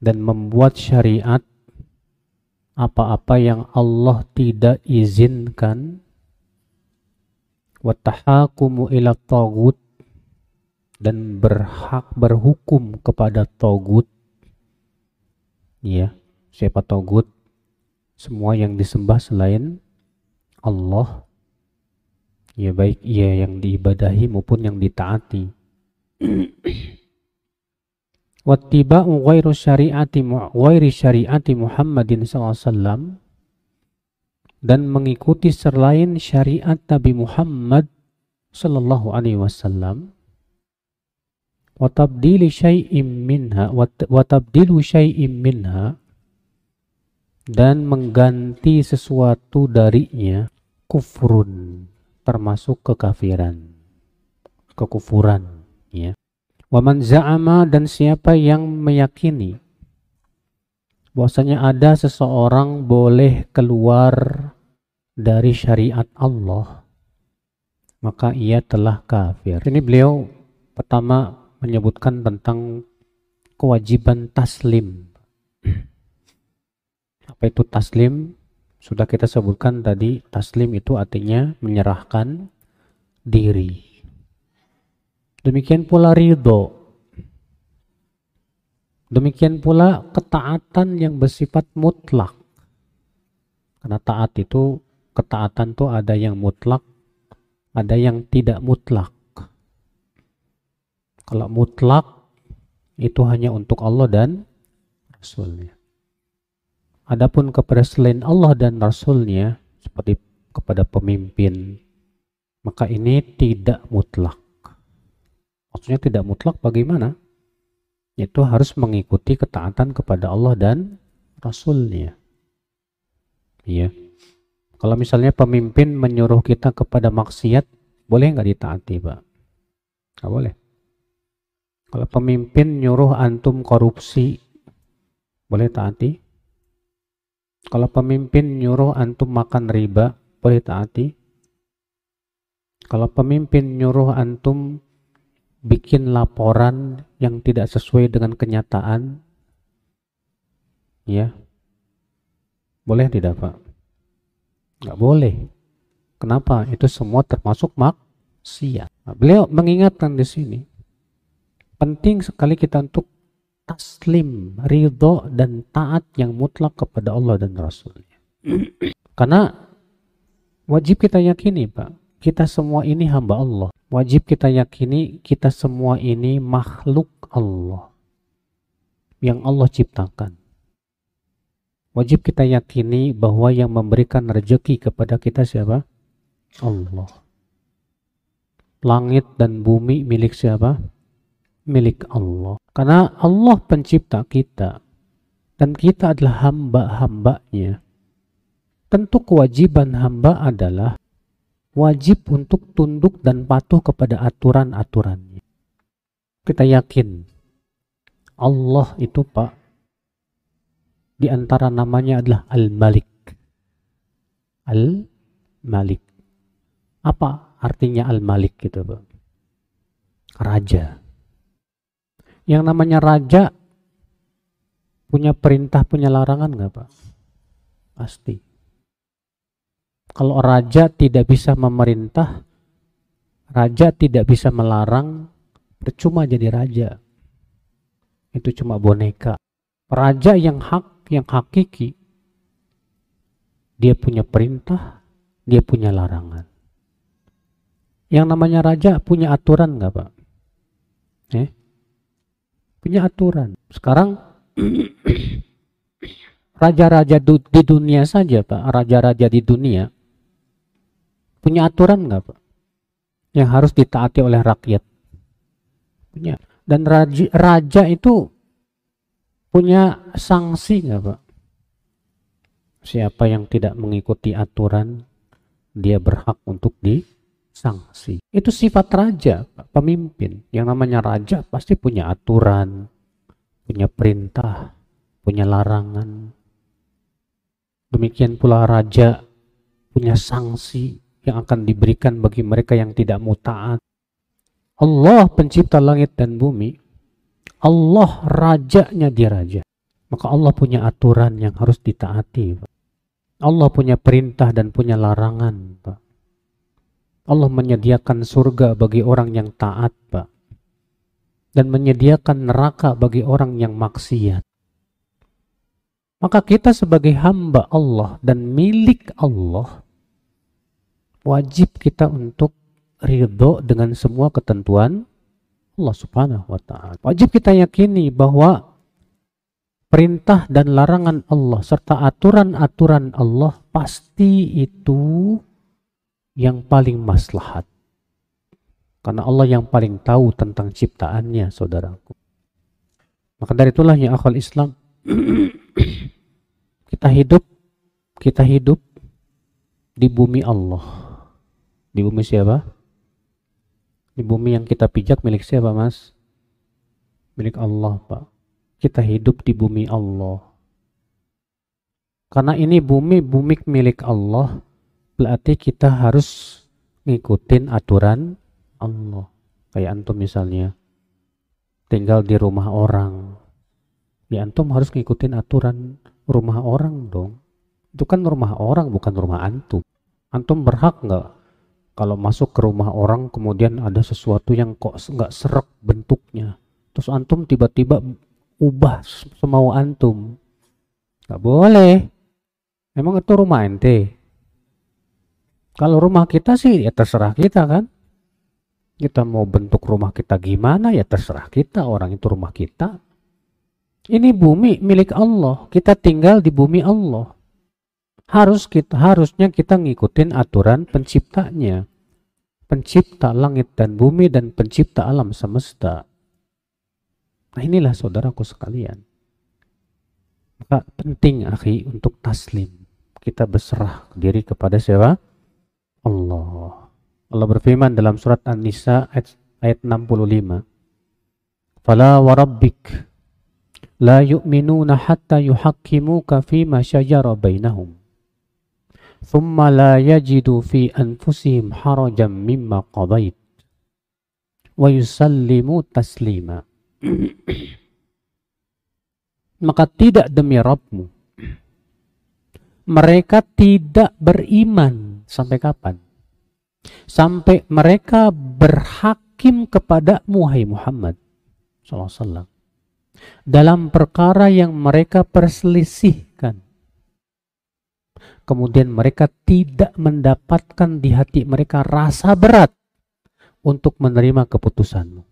dan membuat syariat apa-apa yang Allah tidak izinkan. watahakumu ila tagut dan berhak berhukum kepada togut ya siapa togut semua yang disembah selain Allah. Ya baik ia yang diibadahi maupun yang ditaati wattiba'u ghairu syariati ghairi syariati Muhammadin SAW dan mengikuti selain syariat Nabi Muhammad sallallahu alaihi wasallam. Wa tabdili syai'im minha wa tabdilu syai'im minha dan mengganti sesuatu darinya kufrun termasuk kekafiran kekufuran ya wa man za'ama dan siapa yang meyakini bahwasanya ada seseorang boleh keluar dari syariat Allah maka ia telah kafir. Ini beliau pertama menyebutkan tentang kewajiban taslim. Apa itu taslim? Sudah kita sebutkan tadi, taslim itu artinya menyerahkan diri. Demikian pula ridho. Demikian pula ketaatan yang bersifat mutlak. Karena taat itu ketaatan tuh ada yang mutlak, ada yang tidak mutlak. Kalau mutlak itu hanya untuk Allah dan Rasulnya. Adapun kepada selain Allah dan Rasulnya seperti kepada pemimpin, maka ini tidak mutlak. Maksudnya tidak mutlak bagaimana? Itu harus mengikuti ketaatan kepada Allah dan Rasulnya. Iya. Kalau misalnya pemimpin menyuruh kita kepada maksiat, boleh nggak ditaati, Pak? Nggak boleh. Kalau pemimpin nyuruh antum korupsi, boleh taati? Kalau pemimpin nyuruh antum makan riba, boleh taati? Kalau pemimpin nyuruh antum bikin laporan yang tidak sesuai dengan kenyataan, ya, boleh tidak Pak? Nggak boleh. Kenapa? Itu semua termasuk maksiat. Nah, beliau mengingatkan di sini. Penting sekali kita untuk taslim, ridho dan taat yang mutlak kepada Allah dan Rasulnya. Karena wajib kita yakini Pak, kita semua ini hamba Allah. Wajib kita yakini kita semua ini makhluk Allah yang Allah ciptakan. Wajib kita yakini bahwa yang memberikan rezeki kepada kita siapa? Allah. Langit dan bumi milik siapa? Milik Allah. Karena Allah pencipta kita dan kita adalah hamba-hambanya. Tentu kewajiban hamba adalah wajib untuk tunduk dan patuh kepada aturan-aturannya. Kita yakin Allah itu Pak di antara namanya adalah Al-Malik. Al-Malik. Apa artinya Al-Malik gitu, Pak? Raja. Yang namanya raja punya perintah, punya larangan nggak, Pak? Pasti. Kalau raja tidak bisa memerintah, raja tidak bisa melarang, percuma jadi raja. Itu cuma boneka. Raja yang hak yang hakiki dia punya perintah, dia punya larangan. Yang namanya raja punya aturan nggak pak? Eh? Punya aturan. Sekarang raja-raja di dunia saja pak, raja-raja di dunia punya aturan nggak pak? Yang harus ditaati oleh rakyat. Punya. Dan raja, raja itu punya sanksi nggak Pak? Siapa yang tidak mengikuti aturan, dia berhak untuk disanksi. Itu sifat raja, Pak, pemimpin. Yang namanya raja pasti punya aturan, punya perintah, punya larangan. Demikian pula raja punya sanksi yang akan diberikan bagi mereka yang tidak mau taat. Allah pencipta langit dan bumi Allah rajanya dia raja. Maka Allah punya aturan yang harus ditaati. Allah punya perintah dan punya larangan. Allah menyediakan surga bagi orang yang taat. Pak. Dan menyediakan neraka bagi orang yang maksiat. Maka kita sebagai hamba Allah dan milik Allah, wajib kita untuk ridho dengan semua ketentuan Allah Subhanahu wa taala. Wajib kita yakini bahwa perintah dan larangan Allah serta aturan-aturan Allah pasti itu yang paling maslahat. Karena Allah yang paling tahu tentang ciptaannya, saudaraku. Maka dari itulah ya akal Islam, kita hidup, kita hidup di bumi Allah. Di bumi siapa? Di bumi yang kita pijak milik siapa mas? Milik Allah pak. Kita hidup di bumi Allah. Karena ini bumi bumi milik Allah, berarti kita harus ngikutin aturan Allah. Kayak antum misalnya, tinggal di rumah orang. Ya antum harus ngikutin aturan rumah orang dong. Itu kan rumah orang bukan rumah antum. Antum berhak nggak kalau masuk ke rumah orang kemudian ada sesuatu yang kok nggak serak bentuknya. Terus antum tiba-tiba ubah semau antum. Nggak boleh. Emang itu rumah ente? Kalau rumah kita sih ya terserah kita kan? Kita mau bentuk rumah kita gimana ya terserah kita. Orang itu rumah kita. Ini bumi milik Allah. Kita tinggal di bumi Allah harus kita harusnya kita ngikutin aturan penciptanya. Pencipta langit dan bumi dan pencipta alam semesta. Nah inilah saudaraku sekalian. Maka penting akhi untuk taslim. Kita berserah diri kepada siapa? Allah. Allah berfirman dalam surat An-Nisa ayat, ayat 65 Fala warabbik la yu'minuna hatta yuhakkimuka fima syajara bainahum ثم لا يجدوا في أنفسهم حرجا مما قضيت ويسلموا تسليما maka tidak demi Rabbmu mereka tidak beriman sampai kapan sampai mereka berhakim kepada Muhammad SAW dalam perkara yang mereka perselisihkan. Kemudian mereka tidak mendapatkan di hati mereka rasa berat untuk menerima keputusanmu.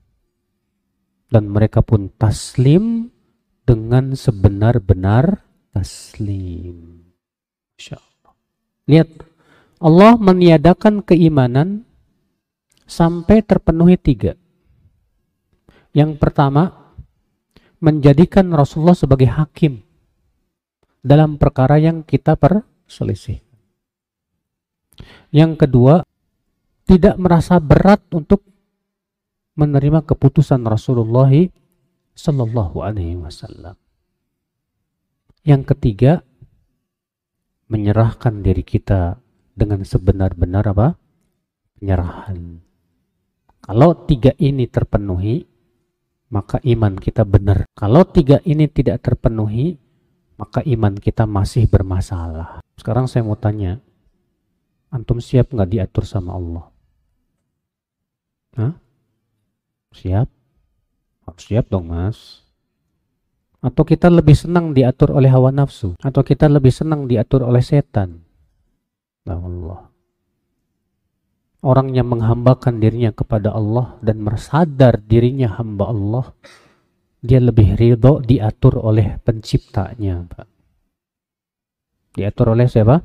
Dan mereka pun taslim dengan sebenar-benar taslim. Masya. Lihat, Allah meniadakan keimanan sampai terpenuhi tiga. Yang pertama, menjadikan Rasulullah sebagai hakim dalam perkara yang kita perselisih. Yang kedua, tidak merasa berat untuk menerima keputusan Rasulullah Sallallahu Alaihi Wasallam. Yang ketiga, menyerahkan diri kita dengan sebenar-benar apa? Penyerahan. Kalau tiga ini terpenuhi, maka iman kita benar. Kalau tiga ini tidak terpenuhi, maka iman kita masih bermasalah. Sekarang saya mau tanya, antum siap nggak diatur sama Allah? Hah? Siap? Harus siap dong mas. Atau kita lebih senang diatur oleh hawa nafsu? Atau kita lebih senang diatur oleh setan? Ya Allah orang yang menghambakan dirinya kepada Allah dan mersadar dirinya hamba Allah, dia lebih ridho diatur oleh penciptanya, Pak. Diatur oleh siapa?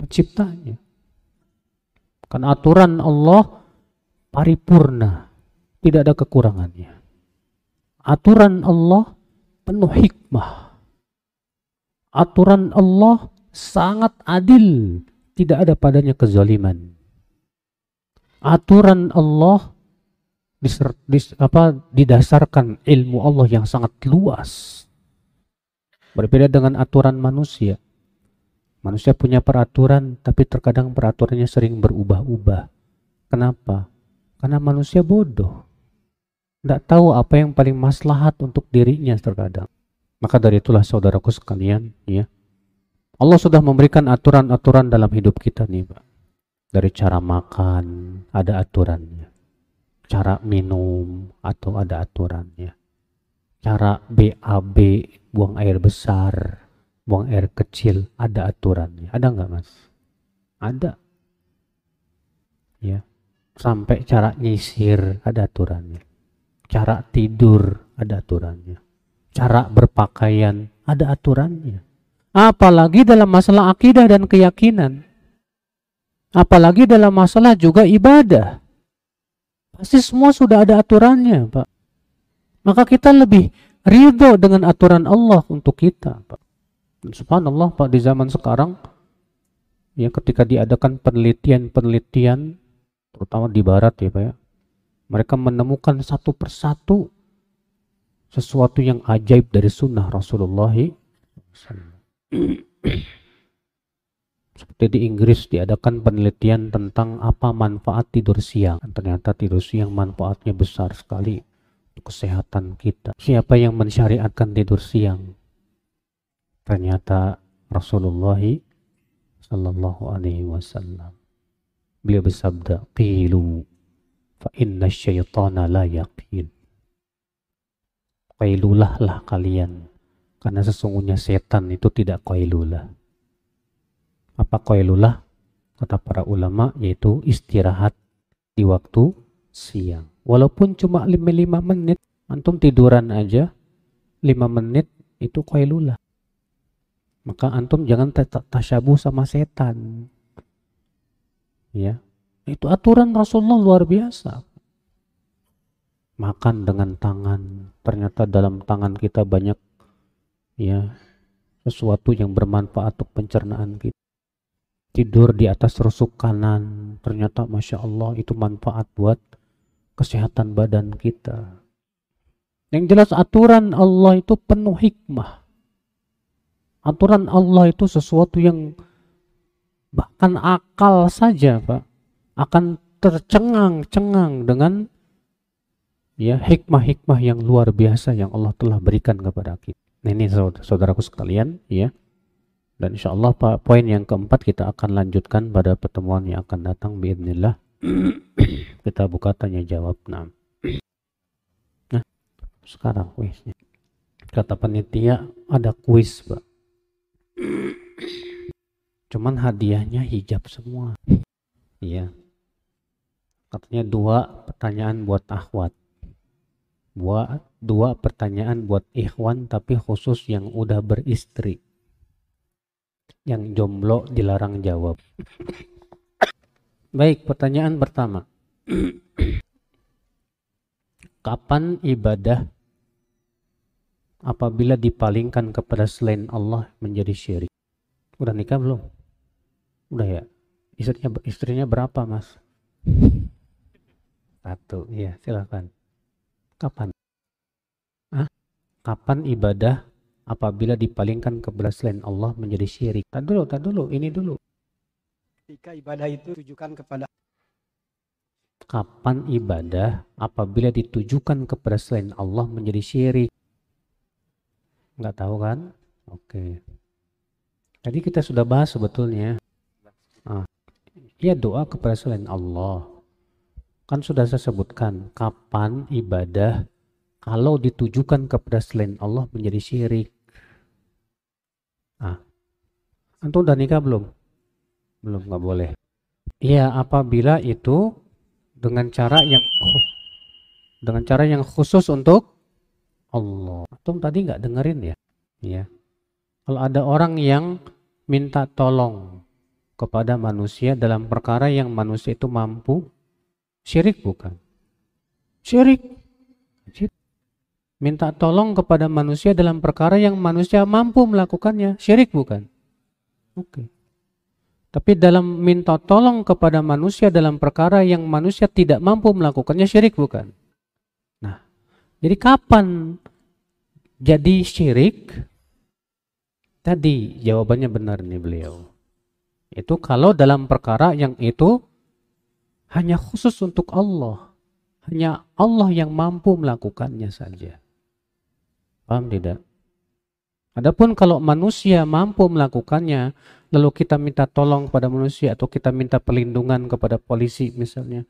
Penciptanya. Kan aturan Allah paripurna, tidak ada kekurangannya. Aturan Allah penuh hikmah. Aturan Allah sangat adil, tidak ada padanya kezaliman aturan Allah diser, dis, apa, didasarkan ilmu Allah yang sangat luas. Berbeda dengan aturan manusia. Manusia punya peraturan, tapi terkadang peraturannya sering berubah-ubah. Kenapa? Karena manusia bodoh. Tidak tahu apa yang paling maslahat untuk dirinya terkadang. Maka dari itulah saudaraku sekalian, ya. Allah sudah memberikan aturan-aturan dalam hidup kita nih, Pak. Dari cara makan ada aturannya. Cara minum atau ada aturannya. Cara BAB buang air besar, buang air kecil ada aturannya. Ada nggak mas? Ada. Ya. Sampai cara nyisir ada aturannya. Cara tidur ada aturannya. Cara berpakaian ada aturannya. Apalagi dalam masalah akidah dan keyakinan Apalagi dalam masalah juga ibadah. Pasti semua sudah ada aturannya, Pak. Maka kita lebih ridho dengan aturan Allah untuk kita, Pak. Subhanallah, Pak, di zaman sekarang, ya ketika diadakan penelitian-penelitian, terutama di barat ya, Pak ya, mereka menemukan satu persatu sesuatu yang ajaib dari sunnah Rasulullah seperti di Inggris diadakan penelitian tentang apa manfaat tidur siang. Ternyata tidur siang manfaatnya besar sekali untuk kesehatan kita. Siapa yang mensyariatkan tidur siang? Ternyata Rasulullah sallallahu alaihi wasallam. Beliau bersabda, "Qilu fa inna syaitana la yaqin." Qailulah lah kalian karena sesungguhnya setan itu tidak qailulah apa koilulah kata para ulama yaitu istirahat di waktu siang. Walaupun cuma 5 menit antum tiduran aja 5 menit itu koilulah maka antum jangan tasyabuh sama setan. Ya. Itu aturan Rasulullah luar biasa. Makan dengan tangan. Ternyata dalam tangan kita banyak ya sesuatu yang bermanfaat untuk pencernaan kita tidur di atas rusuk kanan. Ternyata masya Allah itu manfaat buat kesehatan badan kita. Yang jelas aturan Allah itu penuh hikmah. Aturan Allah itu sesuatu yang bahkan akal saja Pak. Akan tercengang-cengang dengan ya hikmah-hikmah yang luar biasa yang Allah telah berikan kepada kita. Nah, ini saudaraku sekalian ya dan insya Allah Pak, poin yang keempat kita akan lanjutkan pada pertemuan yang akan datang. Bismillah. kita buka tanya jawab. Nah. nah. sekarang kuisnya. Kata panitia ada kuis, Pak. Cuman hadiahnya hijab semua. Iya. Katanya dua pertanyaan buat akhwat. Dua, dua pertanyaan buat ikhwan tapi khusus yang udah beristri. Yang jomblo dilarang jawab. Baik, pertanyaan pertama. Kapan ibadah apabila dipalingkan kepada selain Allah menjadi syirik? Udah nikah belum? Udah ya? Istrinya istrinya berapa, Mas? Satu, iya, silakan. Kapan? Hah? Kapan ibadah apabila dipalingkan kepada selain Allah menjadi syirik? Tak dulu, tak dulu, ini dulu. Ketika ibadah itu ditujukan kepada Kapan ibadah apabila ditujukan kepada selain Allah menjadi syirik? Nggak tahu kan? Oke. Tadi kita sudah bahas sebetulnya. Ah, iya doa kepada selain Allah. Kan sudah saya sebutkan kapan ibadah kalau ditujukan kepada selain Allah menjadi syirik. Ah, antum udah nikah belum? Belum, nggak boleh. Iya, apabila itu dengan cara yang dengan cara yang khusus untuk Allah. Antum tadi nggak dengerin ya? Ya. Kalau ada orang yang minta tolong kepada manusia dalam perkara yang manusia itu mampu, syirik bukan? Syirik. Minta tolong kepada manusia dalam perkara yang manusia mampu melakukannya, syirik bukan? Oke. Tapi dalam minta tolong kepada manusia dalam perkara yang manusia tidak mampu melakukannya syirik bukan? Nah, jadi kapan jadi syirik? Tadi jawabannya benar nih beliau. Itu kalau dalam perkara yang itu hanya khusus untuk Allah. Hanya Allah yang mampu melakukannya saja. Paham tidak? Adapun kalau manusia mampu melakukannya, lalu kita minta tolong kepada manusia atau kita minta perlindungan kepada polisi misalnya.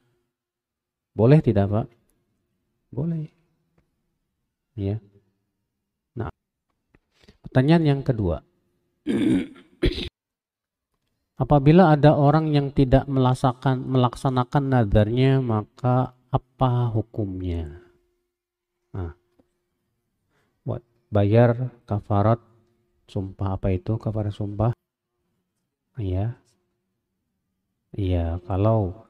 Boleh tidak, Pak? Boleh. Ya. Nah, pertanyaan yang kedua. Apabila ada orang yang tidak melaksanakan melaksanakan nadarnya, maka apa hukumnya? Bayar kafarat sumpah apa itu kafarat sumpah? Iya. Iya kalau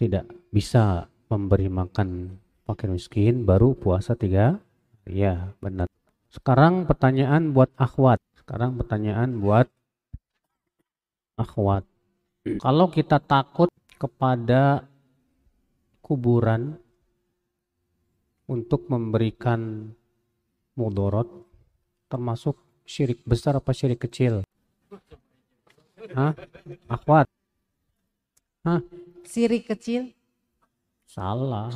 tidak bisa memberi makan fakir miskin baru puasa tiga iya benar. Sekarang pertanyaan buat akhwat. Sekarang pertanyaan buat akhwat. Kalau kita takut kepada kuburan untuk memberikan mudorot termasuk syirik besar apa syirik kecil? Hah? Akhwat? Hah? Syirik kecil? Salah.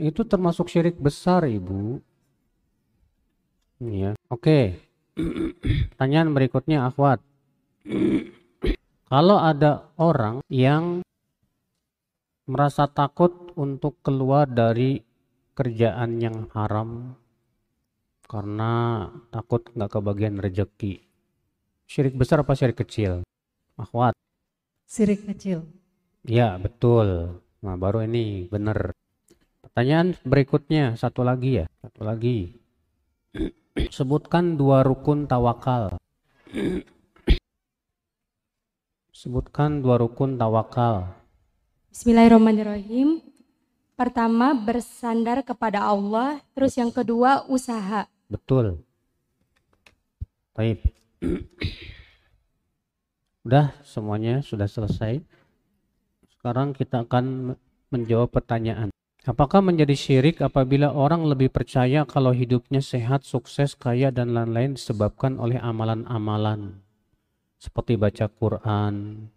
Itu termasuk syirik besar, Ibu. Ya. Oke. Pertanyaan berikutnya, Akhwat. Kalau ada orang yang merasa takut untuk keluar dari kerjaan yang haram karena takut nggak kebagian rejeki. Syirik besar apa syirik kecil? Akhwat. Syirik kecil. Ya, betul. Nah, baru ini benar. Pertanyaan berikutnya, satu lagi ya, satu lagi. Sebutkan dua rukun tawakal. Sebutkan dua rukun tawakal. Bismillahirrahmanirrahim. Pertama bersandar kepada Allah, terus yang kedua usaha. Betul. Baik. Udah semuanya sudah selesai. Sekarang kita akan menjawab pertanyaan. Apakah menjadi syirik apabila orang lebih percaya kalau hidupnya sehat, sukses, kaya, dan lain-lain disebabkan oleh amalan-amalan seperti baca Quran,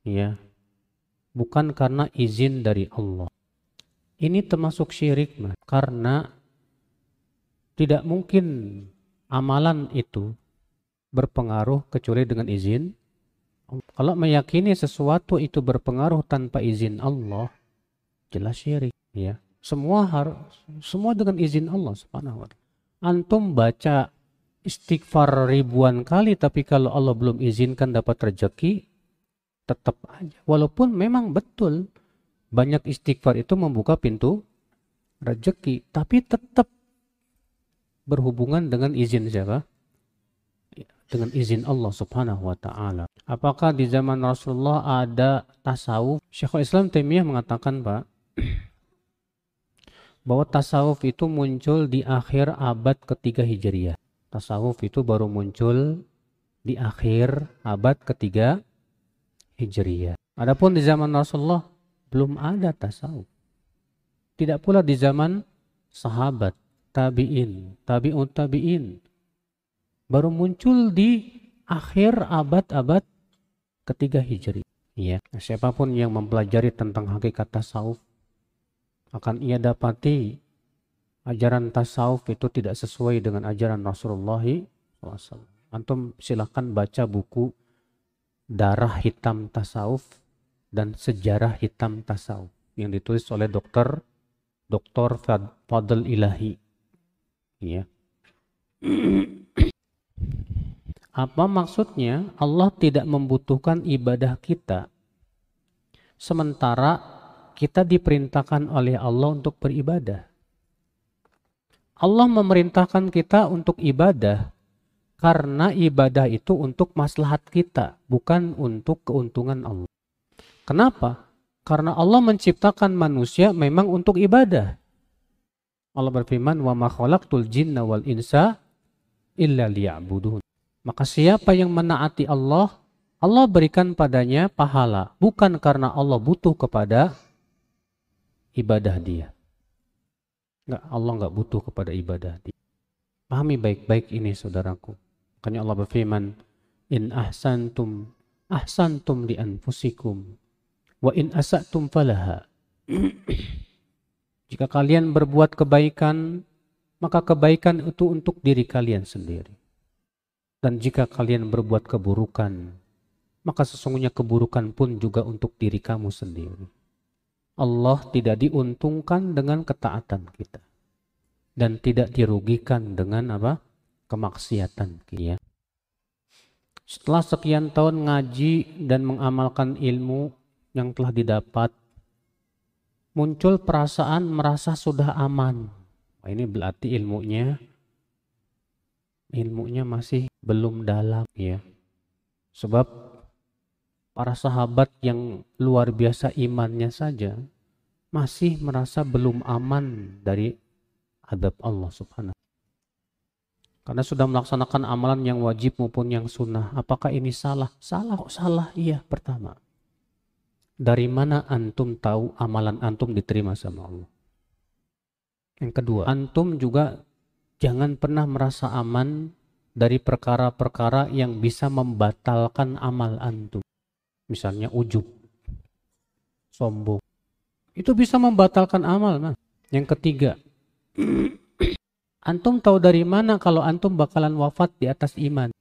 ya, bukan karena izin dari Allah. Ini termasuk syirik, karena tidak mungkin amalan itu berpengaruh kecuali dengan izin. Kalau meyakini sesuatu itu berpengaruh tanpa izin Allah, jelas syirik. Ya. Semua harus semua dengan izin Allah Subhanahu wa. Antum baca istighfar ribuan kali tapi kalau Allah belum izinkan dapat rezeki tetap aja. Walaupun memang betul banyak istighfar itu membuka pintu rezeki, tapi tetap berhubungan dengan izin siapa? Dengan izin Allah Subhanahu wa taala. Apakah di zaman Rasulullah ada tasawuf? Syekhul Islam Taimiyah mengatakan, Pak, bahwa tasawuf itu muncul di akhir abad ketiga Hijriah. Tasawuf itu baru muncul di akhir abad ketiga Hijriah. Adapun di zaman Rasulullah belum ada tasawuf. Tidak pula di zaman sahabat, tabi'in, tabi'un tabi'in. Baru muncul di akhir abad-abad ketiga Hijri. Ya, siapa pun yang mempelajari tentang hakikat tasawuf akan ia dapati ajaran tasawuf itu tidak sesuai dengan ajaran Rasulullah SAW. Antum silahkan baca buku Darah Hitam Tasawuf dan Sejarah Hitam Tasawuf yang ditulis oleh dokter Dr. Fadl Ilahi. Ya. Apa maksudnya? Allah tidak membutuhkan ibadah kita sementara kita diperintahkan oleh Allah untuk beribadah. Allah memerintahkan kita untuk ibadah karena ibadah itu untuk maslahat kita, bukan untuk keuntungan Allah. Kenapa? Karena Allah menciptakan manusia memang untuk ibadah. Allah berfirman, "Wa ma khalaqtul jinna wal insa illa liya'budun." Maka siapa yang menaati Allah, Allah berikan padanya pahala, bukan karena Allah butuh kepada ibadah dia. Enggak, Allah enggak butuh kepada ibadah dia. Pahami baik-baik ini saudaraku. Makanya Allah berfirman, In ahsantum ahsantum li anfusikum wa in asatum falaha. Jika kalian berbuat kebaikan, maka kebaikan itu untuk diri kalian sendiri. Dan jika kalian berbuat keburukan, maka sesungguhnya keburukan pun juga untuk diri kamu sendiri. Allah tidak diuntungkan dengan ketaatan kita dan tidak dirugikan dengan apa kemaksiatan kita. Ya. Setelah sekian tahun ngaji dan mengamalkan ilmu yang telah didapat, muncul perasaan merasa sudah aman. Ini berarti ilmunya ilmunya masih belum dalam ya. Sebab para sahabat yang luar biasa imannya saja masih merasa belum aman dari adab Allah subhanahu karena sudah melaksanakan amalan yang wajib maupun yang sunnah apakah ini salah? salah kok salah iya pertama dari mana antum tahu amalan antum diterima sama Allah yang kedua antum juga jangan pernah merasa aman dari perkara-perkara yang bisa membatalkan amal antum misalnya ujub, sombong. Itu bisa membatalkan amal. Nah. Yang ketiga, antum tahu dari mana kalau antum bakalan wafat di atas iman?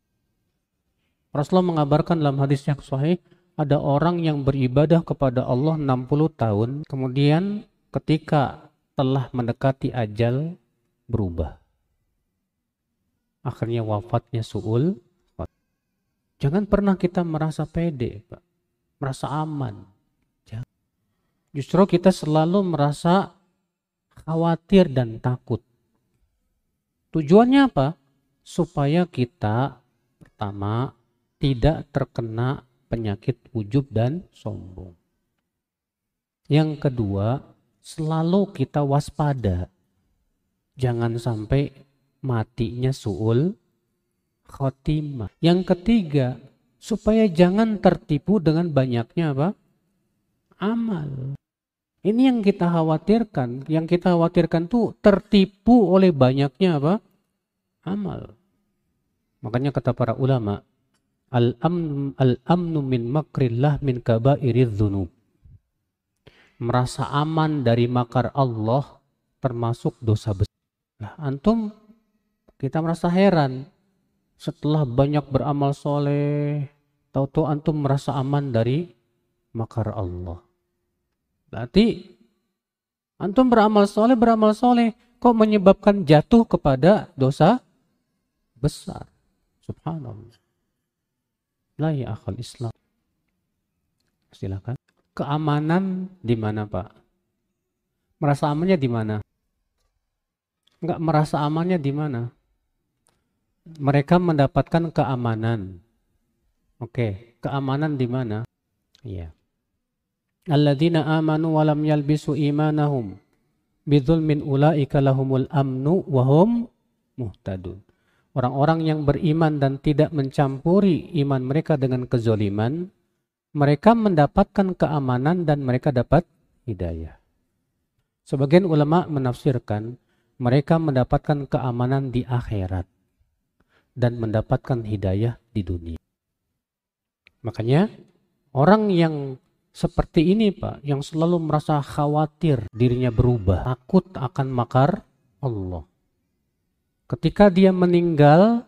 Rasulullah mengabarkan dalam hadis yang sahih, ada orang yang beribadah kepada Allah 60 tahun, kemudian ketika telah mendekati ajal berubah. Akhirnya wafatnya suul. Jangan pernah kita merasa pede, Pak merasa aman. Justru kita selalu merasa khawatir dan takut. Tujuannya apa? Supaya kita pertama tidak terkena penyakit ujub dan sombong. Yang kedua, selalu kita waspada. Jangan sampai matinya suul khotimah. Yang ketiga, supaya jangan tertipu dengan banyaknya apa? amal. Ini yang kita khawatirkan. Yang kita khawatirkan tuh tertipu oleh banyaknya apa? amal. Makanya kata para ulama, al-amnu al-amnu min makrillah min kabairidz dzunub. Merasa aman dari makar Allah termasuk dosa besar. Nah, antum kita merasa heran setelah banyak beramal soleh, tahu-tahu antum merasa aman dari makar Allah. Berarti Antum beramal soleh, beramal soleh. Kok menyebabkan jatuh kepada dosa besar? Subhanallah. La ya akhal Islam. Silakan. Keamanan di mana Pak? Merasa amannya di mana? Enggak merasa amannya di mana? Mereka mendapatkan keamanan. Oke, keamanan di mana? Iya. Alladzina amanu wa lam yalbisu imanahum bidzulmin ulaika lahumul amnu wa hum muhtadun. Orang-orang yang beriman dan tidak mencampuri iman mereka dengan kezoliman, mereka mendapatkan keamanan dan mereka dapat hidayah. Sebagian ulama menafsirkan mereka mendapatkan keamanan di akhirat dan mendapatkan hidayah di dunia. Makanya orang yang seperti ini Pak, yang selalu merasa khawatir dirinya berubah, takut akan makar Allah. Ketika dia meninggal,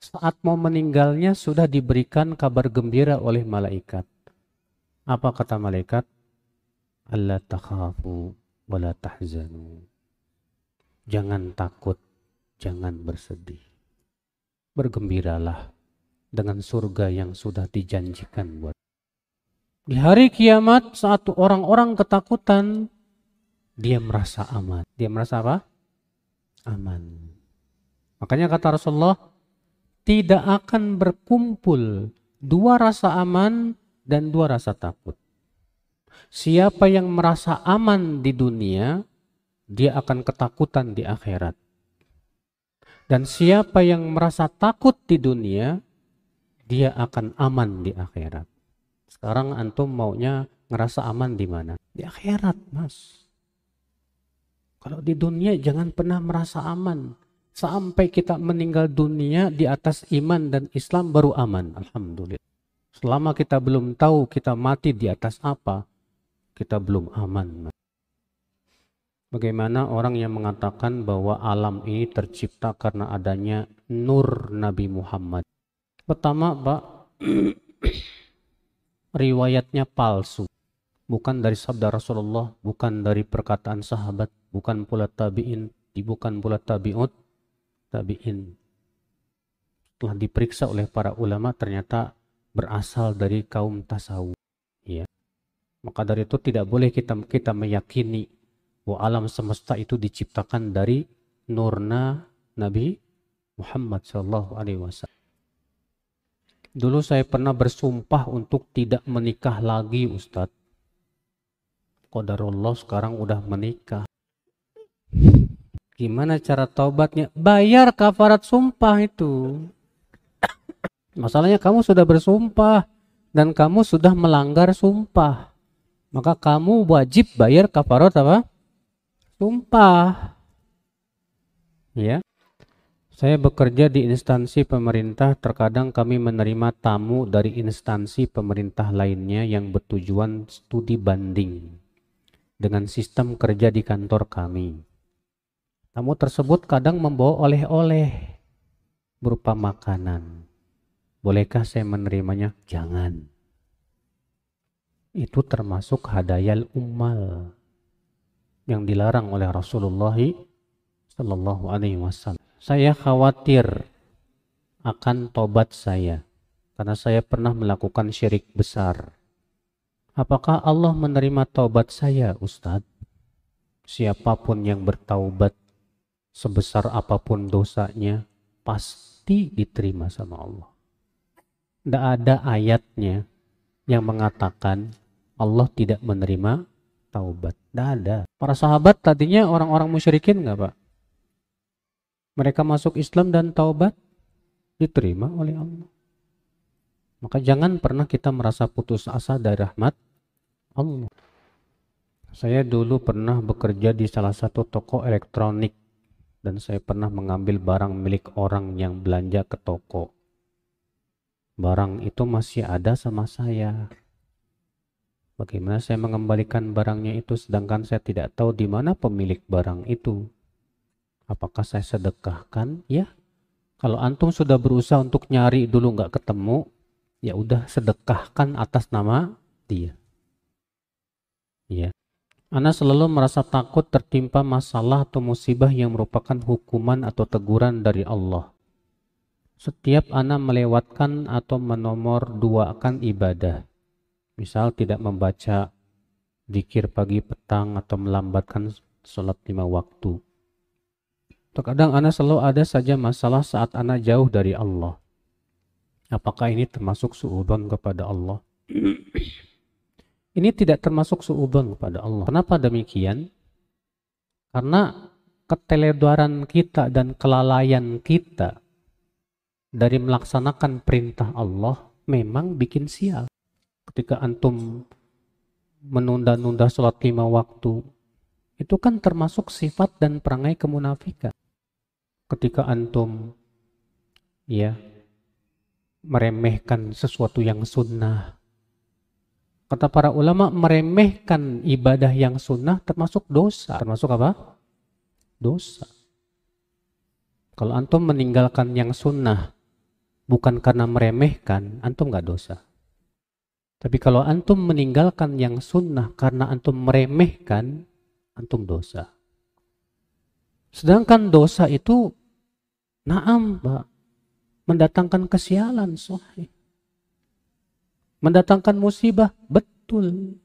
saat mau meninggalnya sudah diberikan kabar gembira oleh malaikat. Apa kata malaikat? Allah takhafu wala tahzanu. Jangan takut, jangan bersedih. Bergembiralah dengan surga yang sudah dijanjikan buat. Di hari kiamat saat orang-orang ketakutan, dia merasa aman. Dia merasa apa? Aman. Makanya kata Rasulullah, tidak akan berkumpul dua rasa aman dan dua rasa takut. Siapa yang merasa aman di dunia, dia akan ketakutan di akhirat. Dan siapa yang merasa takut di dunia, dia akan aman di akhirat. Sekarang antum maunya ngerasa aman di mana? Di akhirat, Mas. Kalau di dunia jangan pernah merasa aman sampai kita meninggal dunia di atas iman dan Islam baru aman. Alhamdulillah. Selama kita belum tahu kita mati di atas apa, kita belum aman. Bagaimana orang yang mengatakan bahwa alam ini tercipta karena adanya nur Nabi Muhammad? Pertama, Pak, riwayatnya palsu. Bukan dari sabda Rasulullah, bukan dari perkataan sahabat, bukan pula tabi'in, bukan pula tabi'ut, tabi'in telah diperiksa oleh para ulama ternyata berasal dari kaum tasawuf ya maka dari itu tidak boleh kita kita meyakini bahwa alam semesta itu diciptakan dari nurna Nabi Muhammad Shallallahu Alaihi Wasallam. Dulu saya pernah bersumpah untuk tidak menikah lagi Ustadz. Qadarullah sekarang udah menikah. Gimana cara taubatnya? Bayar kafarat sumpah itu. Masalahnya kamu sudah bersumpah dan kamu sudah melanggar sumpah. Maka kamu wajib bayar kafarat apa? Sumpah. Ya. Saya bekerja di instansi pemerintah, terkadang kami menerima tamu dari instansi pemerintah lainnya yang bertujuan studi banding dengan sistem kerja di kantor kami. Tamu tersebut kadang membawa oleh-oleh berupa makanan. Bolehkah saya menerimanya? Jangan. Itu termasuk hadayal ummal yang dilarang oleh Rasulullah Sallallahu Alaihi Wasallam. Saya khawatir akan tobat saya karena saya pernah melakukan syirik besar. Apakah Allah menerima taubat saya, Ustadz? Siapa pun yang bertaubat sebesar apa pun dosanya pasti diterima sama Allah. Tidak ada ayatnya yang mengatakan Allah tidak menerima taubat. Tidak ada. Para sahabat tadinya orang-orang musyrikin nggak pak? Mereka masuk Islam dan taubat diterima oleh Allah. Maka jangan pernah kita merasa putus asa dari rahmat Allah. Saya dulu pernah bekerja di salah satu toko elektronik dan saya pernah mengambil barang milik orang yang belanja ke toko. Barang itu masih ada sama saya. Bagaimana saya mengembalikan barangnya itu sedangkan saya tidak tahu di mana pemilik barang itu? Apakah saya sedekahkan? Ya. Kalau antum sudah berusaha untuk nyari dulu nggak ketemu, ya udah sedekahkan atas nama dia. Ya. Ana selalu merasa takut tertimpa masalah atau musibah yang merupakan hukuman atau teguran dari Allah. Setiap Ana melewatkan atau menomor duakan ibadah, misal tidak membaca zikir pagi petang atau melambatkan sholat lima waktu. Terkadang Ana selalu ada saja masalah saat Ana jauh dari Allah. Apakah ini termasuk suudon kepada Allah? Ini tidak termasuk suudon kepada Allah. Kenapa demikian? Karena keteledoran kita dan kelalaian kita dari melaksanakan perintah Allah memang bikin sial. Ketika antum menunda-nunda sholat lima waktu, itu kan termasuk sifat dan perangai kemunafikan. Ketika antum ya meremehkan sesuatu yang sunnah, Kata para ulama, meremehkan ibadah yang sunnah termasuk dosa. Termasuk apa? Dosa. Kalau antum meninggalkan yang sunnah bukan karena meremehkan, antum nggak dosa. Tapi kalau antum meninggalkan yang sunnah karena antum meremehkan, antum dosa. Sedangkan dosa itu, naam, Pak, mendatangkan kesialan, sahih mendatangkan musibah. Betul.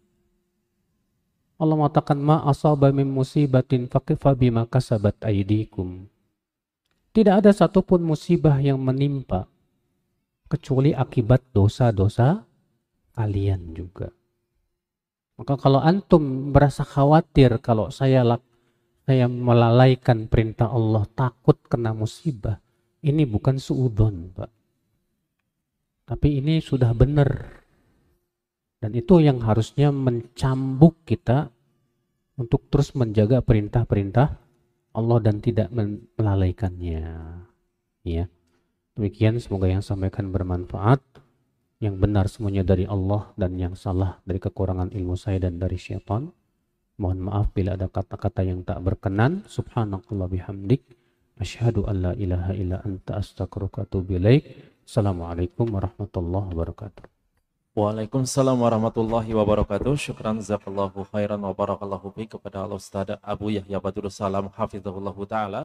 Allah mengatakan ma asaba min musibatin faqifa bima kasabat aydikum. Tidak ada satupun musibah yang menimpa kecuali akibat dosa-dosa kalian juga. Maka kalau antum merasa khawatir kalau saya saya melalaikan perintah Allah takut kena musibah ini bukan suudon Pak. Tapi ini sudah benar dan itu yang harusnya mencambuk kita untuk terus menjaga perintah-perintah Allah dan tidak melalaikannya. Ya. Demikian semoga yang sampaikan bermanfaat. Yang benar semuanya dari Allah dan yang salah dari kekurangan ilmu saya dan dari syaitan. Mohon maaf bila ada kata-kata yang tak berkenan. Subhanakallah bihamdik. Asyhadu an la ilaha illa anta astaghfiruka wa atubu Assalamualaikum warahmatullahi wabarakatuh. Waalaikumsalam warahmatullahi wabarakatuh. Syukran zakallahu khairan wa barakallahu kepada Al Ustaz Abu Yahya Badrul Salam hafizahullah taala.